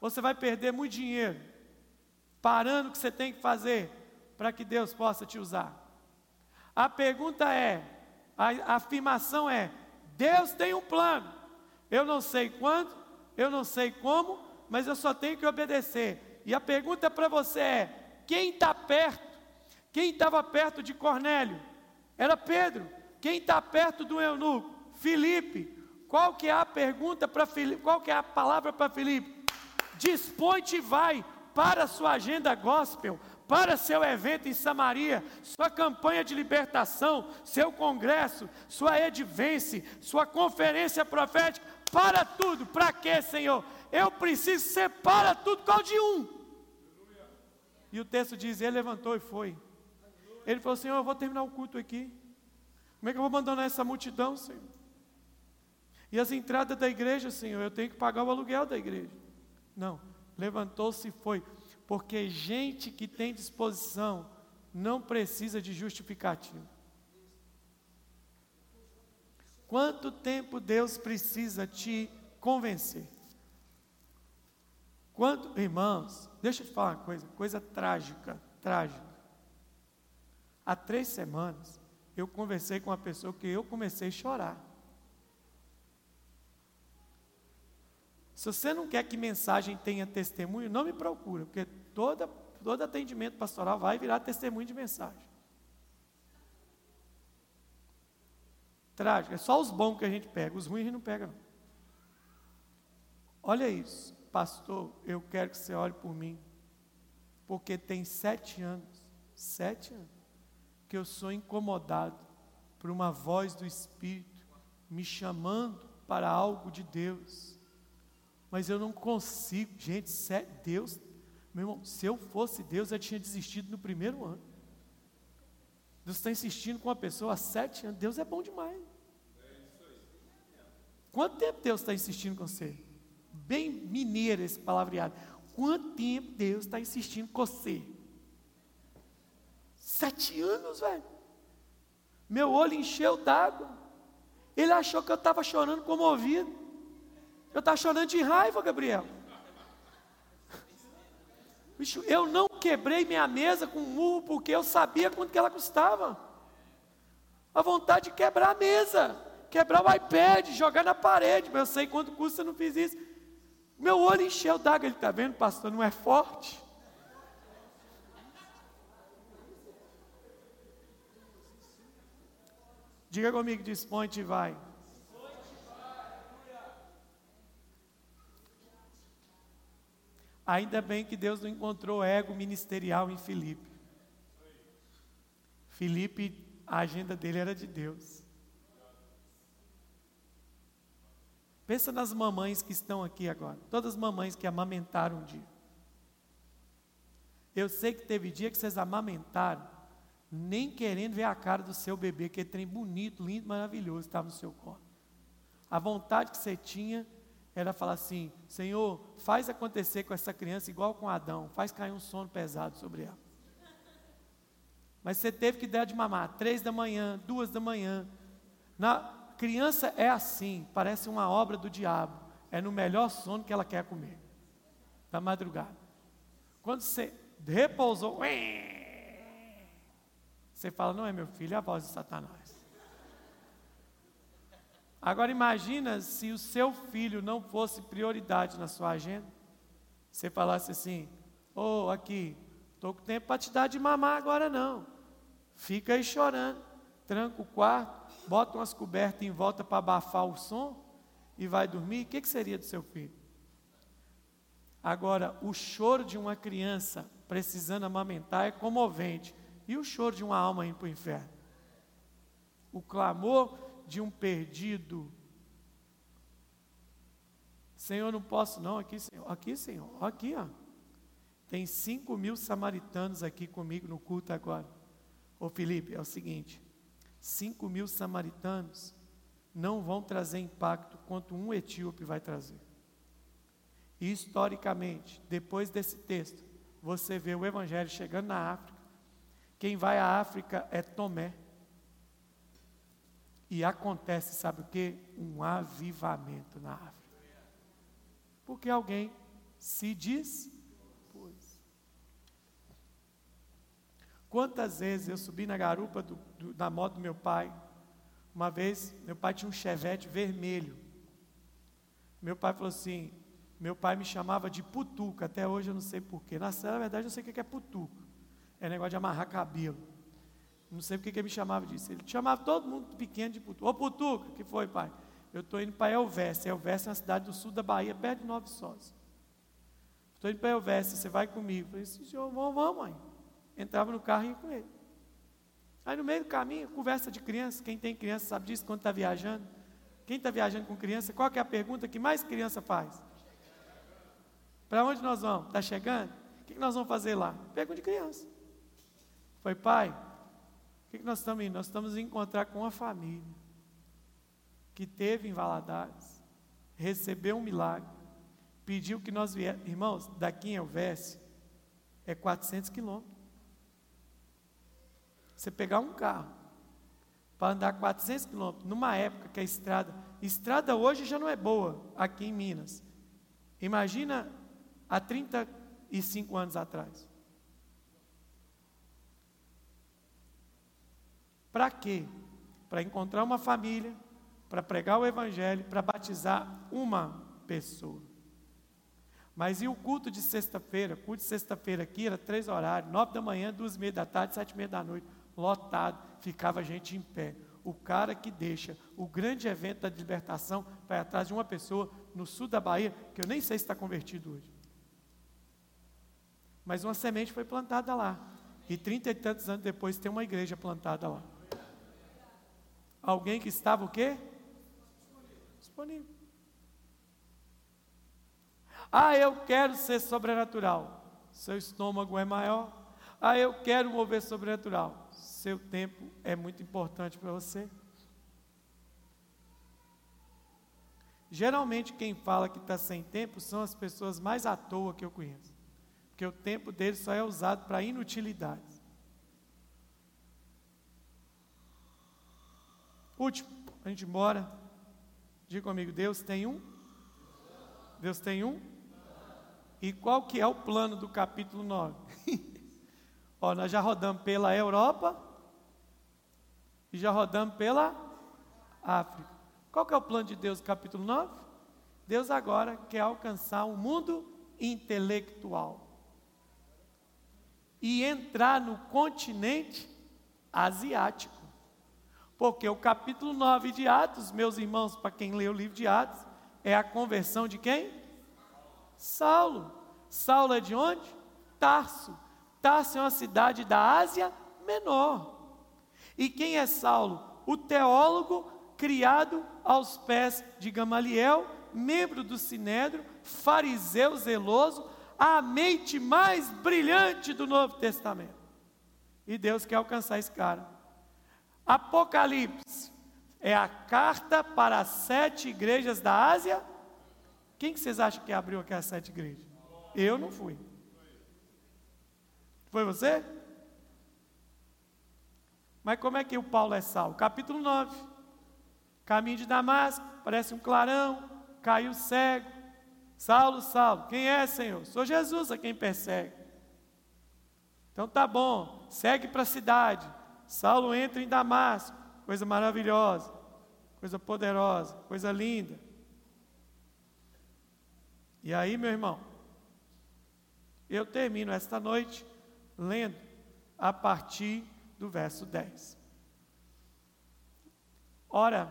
Você vai perder muito dinheiro parando o que você tem que fazer para que Deus possa te usar. A pergunta é: a afirmação é: Deus tem um plano. Eu não sei quando, eu não sei como, mas eu só tenho que obedecer. E a pergunta para você é: quem está perto? Quem estava perto de Cornélio? Era Pedro. Quem está perto do eunuco? Filipe. Qual que é a pergunta para Filipe? Qual que é a palavra para Filipe? Dispõe-te e vai para a sua agenda gospel, para seu evento em Samaria, sua campanha de libertação, seu congresso, sua edvence, sua conferência profética, para tudo. Para quê, Senhor? Eu preciso ser para tudo qual de um. E o texto diz: ele levantou e foi. Ele falou: Senhor, eu vou terminar o culto aqui. Como é que eu vou abandonar essa multidão, Senhor? E as entradas da igreja, Senhor, eu tenho que pagar o aluguel da igreja. Não, levantou-se e foi porque gente que tem disposição não precisa de justificativo. Quanto tempo Deus precisa te convencer? Quanto, irmãos, deixa eu te falar uma coisa, coisa trágica, trágica. Há três semanas eu conversei com uma pessoa que eu comecei a chorar. Se você não quer que mensagem tenha testemunho, não me procura, porque toda, todo atendimento pastoral vai virar testemunho de mensagem. Trágico, é só os bons que a gente pega, os ruins a gente não pega. Não. Olha isso, pastor, eu quero que você olhe por mim, porque tem sete anos, sete anos, que eu sou incomodado por uma voz do Espírito me chamando para algo de Deus, mas eu não consigo, gente, Deus, meu irmão, se eu fosse Deus, eu tinha desistido no primeiro ano. Deus está insistindo com uma pessoa há sete anos. Deus é bom demais. Quanto tempo Deus está insistindo com você? Bem mineiro esse palavreado. Quanto tempo Deus está insistindo com você? Sete anos, velho. Meu olho encheu d'água. Ele achou que eu estava chorando comovido. Eu estava chorando de raiva, Gabriel. Bicho, eu não quebrei minha mesa com um murro porque eu sabia quanto que ela custava. A vontade de quebrar a mesa, quebrar o iPad, jogar na parede, mas eu sei quanto custa, eu não fiz isso. Meu olho encheu d'água, ele está vendo, pastor, não é forte? Diga comigo, dispõe-te e vai. Ainda bem que Deus não encontrou ego ministerial em Filipe. Filipe, a agenda dele era de Deus. Pensa nas mamães que estão aqui agora, todas as mamães que amamentaram um dia. Eu sei que teve dia que vocês amamentaram, nem querendo ver a cara do seu bebê, que é trem bonito, lindo, maravilhoso, estava no seu colo. A vontade que você tinha era falar assim: Senhor, faz acontecer com essa criança igual com Adão, faz cair um sono pesado sobre ela. Mas você teve que dar de mamar três da manhã, duas da manhã. Na criança é assim, parece uma obra do diabo. É no melhor sono que ela quer comer, da madrugada. Quando você repousou, você fala: Não é meu filho, é a voz de Satanás. Agora imagina se o seu filho não fosse prioridade na sua agenda. Você falasse assim: "Ô, oh, aqui, estou com tempo para te dar de mamar agora não. Fica aí chorando, tranca o quarto, bota umas cobertas em volta para abafar o som e vai dormir". O que, que seria do seu filho? Agora, o choro de uma criança precisando amamentar é comovente. E o choro de uma alma indo para o inferno? O clamor de um perdido. Senhor, não posso não, aqui, Senhor, aqui, Senhor, aqui, ó. Tem cinco mil samaritanos aqui comigo no culto agora. Ô Felipe, é o seguinte: cinco mil samaritanos não vão trazer impacto quanto um etíope vai trazer. E historicamente, depois desse texto, você vê o evangelho chegando na África. Quem vai à África é Tomé. E acontece, sabe o que? Um avivamento na África. Porque alguém se diz, pois. Quantas vezes eu subi na garupa do, do, da moto do meu pai? Uma vez, meu pai tinha um chevette vermelho. Meu pai falou assim: meu pai me chamava de putuca, até hoje eu não sei porquê. Na verdade, eu sei o que é putuca. É negócio de amarrar cabelo. Não sei porque que ele me chamava disso. Ele chamava todo mundo pequeno de Putuca. Ô Putuca, que foi, pai? Eu estou indo para Elvésio. Elvésio é uma cidade do sul da Bahia, perto de Nova Sós. Estou indo para Elvésio, você vai comigo. Eu falei, sim, senhor, vamos, vamos, mãe. Entrava no carro e ia com ele. Aí no meio do caminho, conversa de criança. Quem tem criança sabe disso quando está viajando. Quem está viajando com criança, qual é a pergunta que mais criança faz? Para onde nós vamos? Está chegando? O que nós vamos fazer lá? Pergunta de criança. Foi, pai, que, que nós estamos indo? Nós estamos indo encontrar com uma família que teve em Valadares, recebeu um milagre, pediu que nós viéssemos. Irmãos, daqui em Elvésio é 400 quilômetros. Você pegar um carro para andar 400 quilômetros, numa época que a estrada, estrada hoje já não é boa aqui em Minas. Imagina há 35 anos atrás. Para quê? Para encontrar uma família, para pregar o Evangelho, para batizar uma pessoa. Mas e o culto de sexta-feira? Culto de sexta-feira aqui era três horários, nove da manhã, duas e meia da tarde, sete e meia da noite, lotado, ficava a gente em pé. O cara que deixa o grande evento da libertação vai atrás de uma pessoa no sul da Bahia, que eu nem sei se está convertido hoje. Mas uma semente foi plantada lá. E trinta e tantos anos depois tem uma igreja plantada lá. Alguém que estava o quê? Disponível. Ah, eu quero ser sobrenatural. Seu estômago é maior. Ah, eu quero mover sobrenatural. Seu tempo é muito importante para você. Geralmente quem fala que está sem tempo são as pessoas mais à toa que eu conheço. Porque o tempo deles só é usado para inutilidades. Último, a gente embora. Diga comigo, Deus tem um? Deus tem um? E qual que é o plano do capítulo 9? (laughs) Ó, nós já rodamos pela Europa e já rodamos pela África. Qual que é o plano de Deus, capítulo 9? Deus agora quer alcançar um mundo intelectual e entrar no continente asiático. Porque o capítulo 9 de Atos, meus irmãos, para quem lê o livro de Atos, é a conversão de quem? Saulo. Saulo é de onde? Tarso. Tarso é uma cidade da Ásia Menor. E quem é Saulo? O teólogo criado aos pés de Gamaliel, membro do Sinédrio, fariseu zeloso, a mente mais brilhante do Novo Testamento. E Deus quer alcançar esse cara. Apocalipse é a carta para as sete igrejas da Ásia quem que vocês acham que abriu aquelas sete igrejas? Eu não fui. Foi você? Mas como é que o Paulo é salvo? Capítulo 9. Caminho de Damasco, parece um clarão, caiu cego. Saulo, Saulo, quem é, Senhor? Sou Jesus a quem persegue. Então tá bom, segue para a cidade. Saulo entra em Damasco, coisa maravilhosa, coisa poderosa, coisa linda. E aí, meu irmão, eu termino esta noite lendo a partir do verso 10. Ora,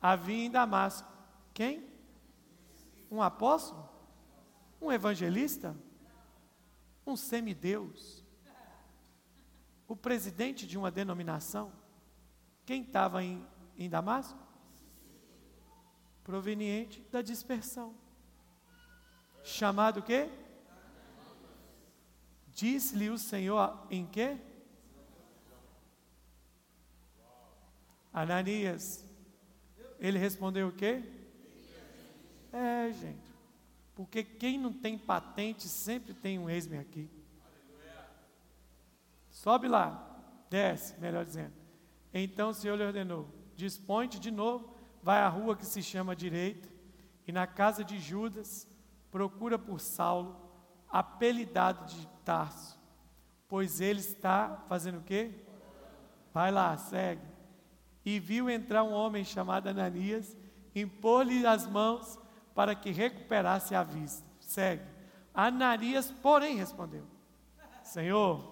havia em Damasco quem? Um apóstolo? Um evangelista? Um semideus? O presidente de uma denominação? Quem estava em, em Damasco? Proveniente da dispersão chamado o quê? Disse-lhe o Senhor em quê? Ananias. Ele respondeu o quê? É, gente. Porque quem não tem patente sempre tem um ex aqui. Sobe lá. Desce, melhor dizendo. Então o Senhor lhe ordenou: dispõe de novo, vai à rua que se chama direita, e na casa de Judas procura por Saulo, apelidado de Tarso, pois ele está fazendo o quê? Vai lá, segue. E viu entrar um homem chamado Ananias, impor-lhe as mãos para que recuperasse a vista. Segue. Ananias, porém, respondeu: Senhor,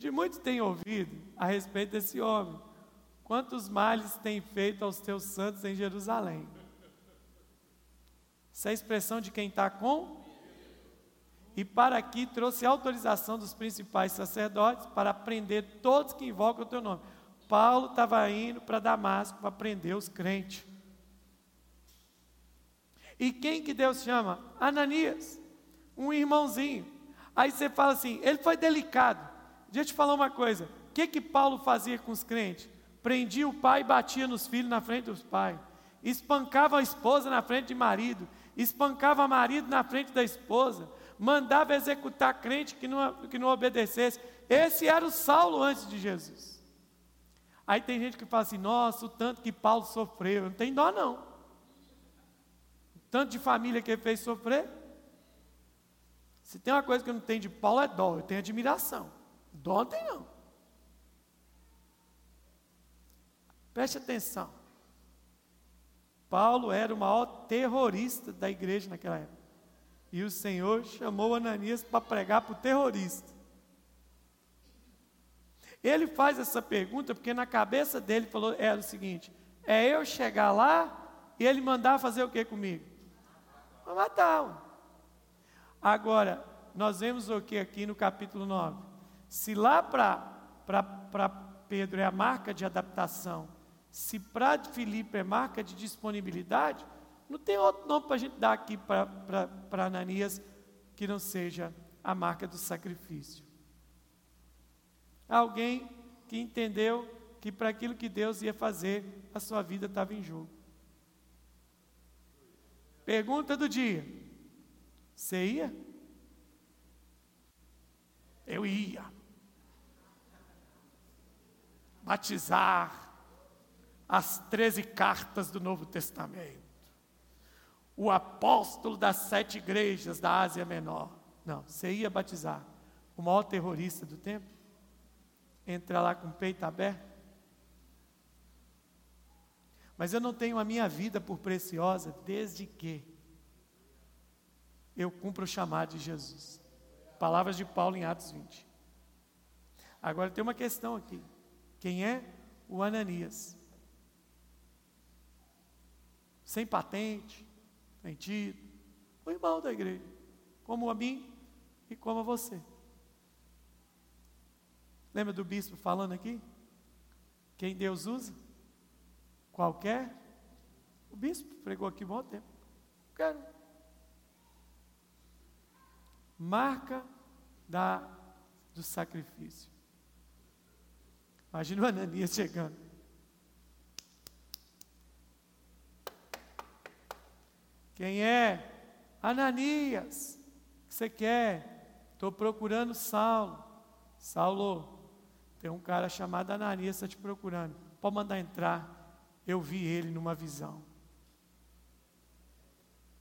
de muito tenho ouvido a respeito desse homem. Quantos males tem feito aos teus santos em Jerusalém? Essa é a expressão de quem está com. E para aqui trouxe autorização dos principais sacerdotes para prender todos que invocam o teu nome. Paulo estava indo para Damasco para prender os crentes. E quem que Deus chama? Ananias, um irmãozinho. Aí você fala assim, ele foi delicado. Deixa eu te falar uma coisa. O que que Paulo fazia com os crentes? Prendia o pai e batia nos filhos na frente dos pais. Espancava a esposa na frente de marido espancava marido na frente da esposa, mandava executar crente que não, que não obedecesse. Esse era o Saulo antes de Jesus. Aí tem gente que fala assim: nossa, o tanto que Paulo sofreu. Não tem dó, não. O tanto de família que ele fez sofrer. Se tem uma coisa que eu não tenho de Paulo é dó, eu tenho admiração. Dó não tem, não. Preste atenção. Paulo era o maior terrorista da igreja naquela época. E o Senhor chamou Ananias para pregar para o terrorista. Ele faz essa pergunta porque na cabeça dele falou, era o seguinte: é eu chegar lá e ele mandar fazer o que comigo? Matar. Agora, nós vemos o que aqui no capítulo 9? Se lá para Pedro é a marca de adaptação, se para Filipe é marca de disponibilidade, não tem outro nome para a gente dar aqui para Ananias que não seja a marca do sacrifício. Alguém que entendeu que para aquilo que Deus ia fazer, a sua vida estava em jogo. Pergunta do dia: Você ia? Eu ia. Batizar as treze cartas do Novo Testamento. O apóstolo das sete igrejas da Ásia Menor. Não, você ia batizar o maior terrorista do tempo? Entra lá com o peito aberto? Mas eu não tenho a minha vida por preciosa desde que eu cumpro o chamado de Jesus. Palavras de Paulo em Atos 20. Agora tem uma questão aqui. Quem é o Ananias? Sem patente, sem título, o irmão da igreja, como a mim e como a você. Lembra do bispo falando aqui? Quem Deus usa? Qualquer. O bispo pregou aqui um bom tempo. Quero marca da, do sacrifício. Imagina o Ananias chegando. Quem é? Ananias. O que você quer? Estou procurando Saulo. Saulo, tem um cara chamado Ananias está te procurando. Pode mandar entrar. Eu vi ele numa visão.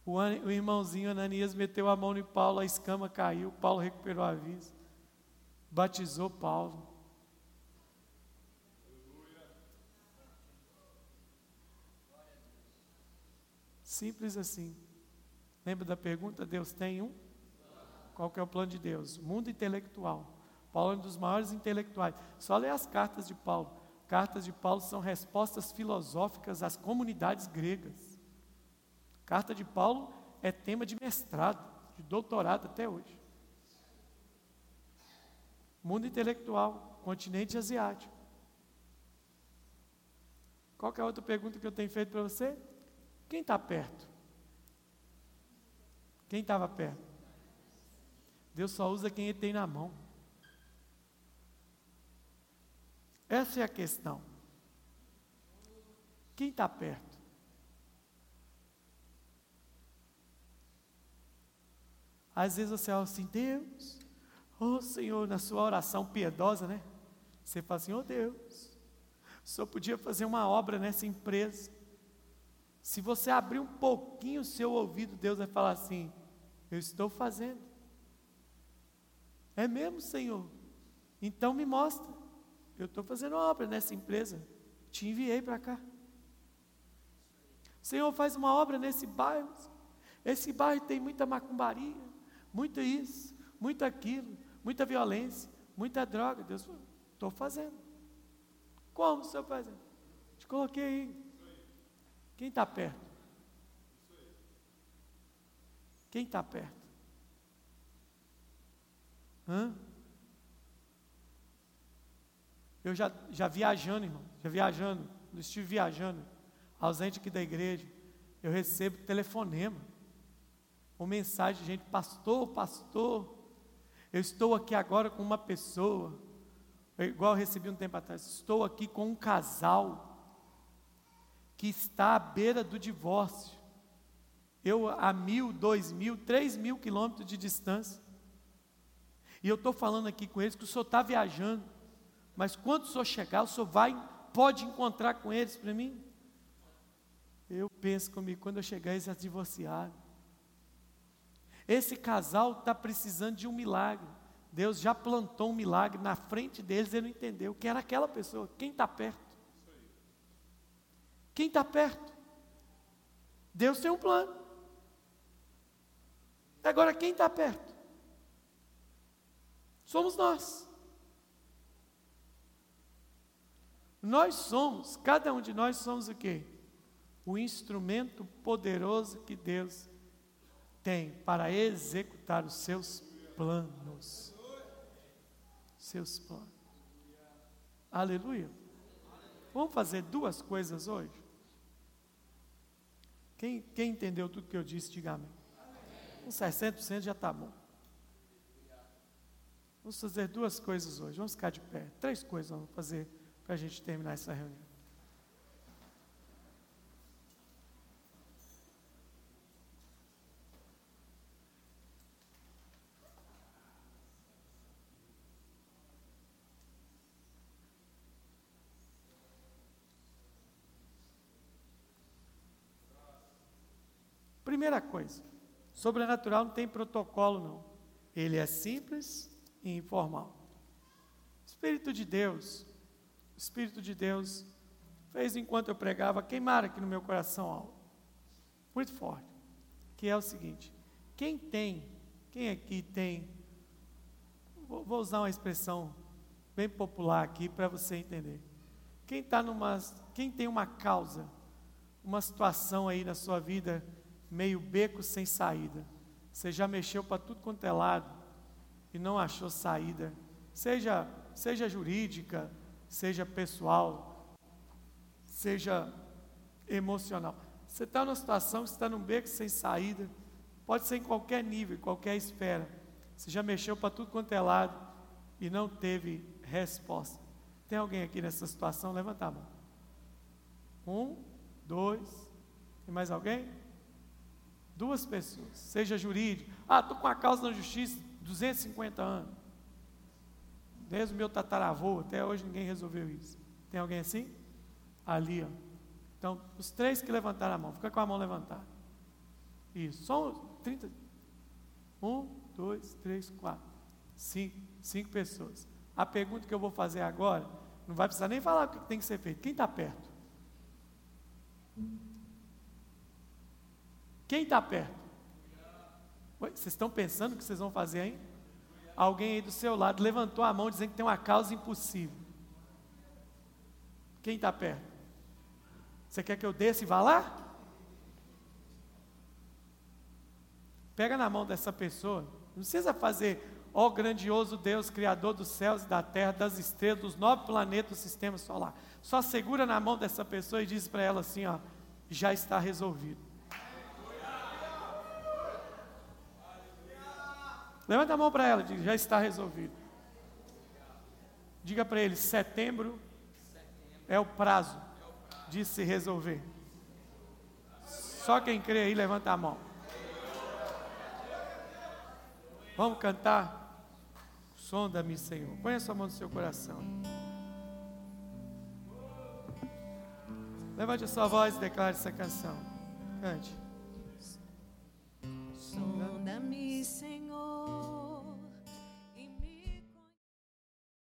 O, o irmãozinho Ananias meteu a mão em Paulo, a escama caiu, Paulo recuperou a vista. Batizou Paulo. Simples assim. Lembra da pergunta? Deus tem um? Qual que é o plano de Deus? Mundo intelectual. Paulo é um dos maiores intelectuais. Só lê as cartas de Paulo. Cartas de Paulo são respostas filosóficas às comunidades gregas. Carta de Paulo é tema de mestrado, de doutorado até hoje. Mundo intelectual, continente asiático. Qual é a outra pergunta que eu tenho feito para você? Quem está perto? Quem estava perto? Deus só usa quem ele tem na mão. Essa é a questão. Quem está perto? Às vezes você fala assim, Deus, oh Senhor, na sua oração piedosa, né? Você fala assim, oh Deus, Senhor podia fazer uma obra nessa empresa. Se você abrir um pouquinho o seu ouvido, Deus vai falar assim: Eu estou fazendo. É mesmo, Senhor? Então me mostra. Eu estou fazendo obra nessa empresa. Te enviei para cá. Senhor, faz uma obra nesse bairro. Esse bairro tem muita macumbaria muito isso, muito aquilo, muita violência, muita droga. Deus estou fazendo. Como o senhor fazendo? Te coloquei aí. Quem está perto? Quem está perto? Hã? Eu já, já viajando, irmão, já viajando, estive viajando, ausente aqui da igreja, eu recebo telefonema uma mensagem de gente, pastor, pastor, eu estou aqui agora com uma pessoa, igual eu recebi um tempo atrás, estou aqui com um casal que está à beira do divórcio. Eu a mil, dois mil, três mil quilômetros de distância. E eu estou falando aqui com eles que o senhor está viajando. Mas quando o senhor chegar, o senhor vai, pode encontrar com eles para mim? Eu penso comigo, quando eu chegar, eles já divorciaram. Esse casal está precisando de um milagre. Deus já plantou um milagre na frente deles, ele não entendeu que era aquela pessoa. Quem está perto? Quem está perto? Deus tem um plano. Agora, quem está perto? Somos nós. Nós somos, cada um de nós somos o quê? O instrumento poderoso que Deus tem para executar os seus planos. Seus planos. Aleluia. Vamos fazer duas coisas hoje? Quem, quem entendeu tudo que eu disse, diga amém. Com 60% já está bom. Vamos fazer duas coisas hoje. Vamos ficar de pé. Três coisas vamos fazer para a gente terminar essa reunião. Primeira coisa, sobrenatural não tem protocolo, não. Ele é simples e informal. Espírito de Deus, Espírito de Deus fez enquanto eu pregava queimar aqui no meu coração algo muito forte, que é o seguinte: quem tem, quem aqui tem, vou, vou usar uma expressão bem popular aqui para você entender. Quem está numa, quem tem uma causa, uma situação aí na sua vida meio beco sem saída. Você já mexeu para tudo quanto é lado e não achou saída, seja, seja jurídica, seja pessoal, seja emocional. Você está numa situação que está num beco sem saída, pode ser em qualquer nível, em qualquer esfera. Você já mexeu para tudo quanto é lado e não teve resposta. Tem alguém aqui nessa situação? Levanta a mão. Um, dois, tem mais alguém? Duas pessoas, seja jurídico. Ah, estou com a causa na justiça 250 anos. Desde o meu tataravô, até hoje ninguém resolveu isso. Tem alguém assim? Ali, ó. Então, os três que levantaram a mão, fica com a mão levantada. Isso, só 30. Um, dois, três, quatro. Cinco, cinco pessoas. A pergunta que eu vou fazer agora, não vai precisar nem falar o que tem que ser feito. Quem está perto? Quem está perto? Vocês estão pensando o que vocês vão fazer aí? Alguém aí do seu lado levantou a mão dizendo que tem uma causa impossível. Quem está perto? Você quer que eu desça e vá lá? Pega na mão dessa pessoa. Não precisa fazer, ó oh, grandioso Deus, Criador dos céus e da terra, das estrelas, dos nove planetas do sistema solar. Só segura na mão dessa pessoa e diz para ela assim: ó, já está resolvido. Levanta a mão para ela, diga, já está resolvido. Diga para ele, setembro é o prazo de se resolver. Só quem crê aí, levanta a mão. Vamos cantar? Sonda-me, Senhor. Põe a sua mão no seu coração. Levante a sua voz e declare essa canção. Cante. Sonda-me, Senhor.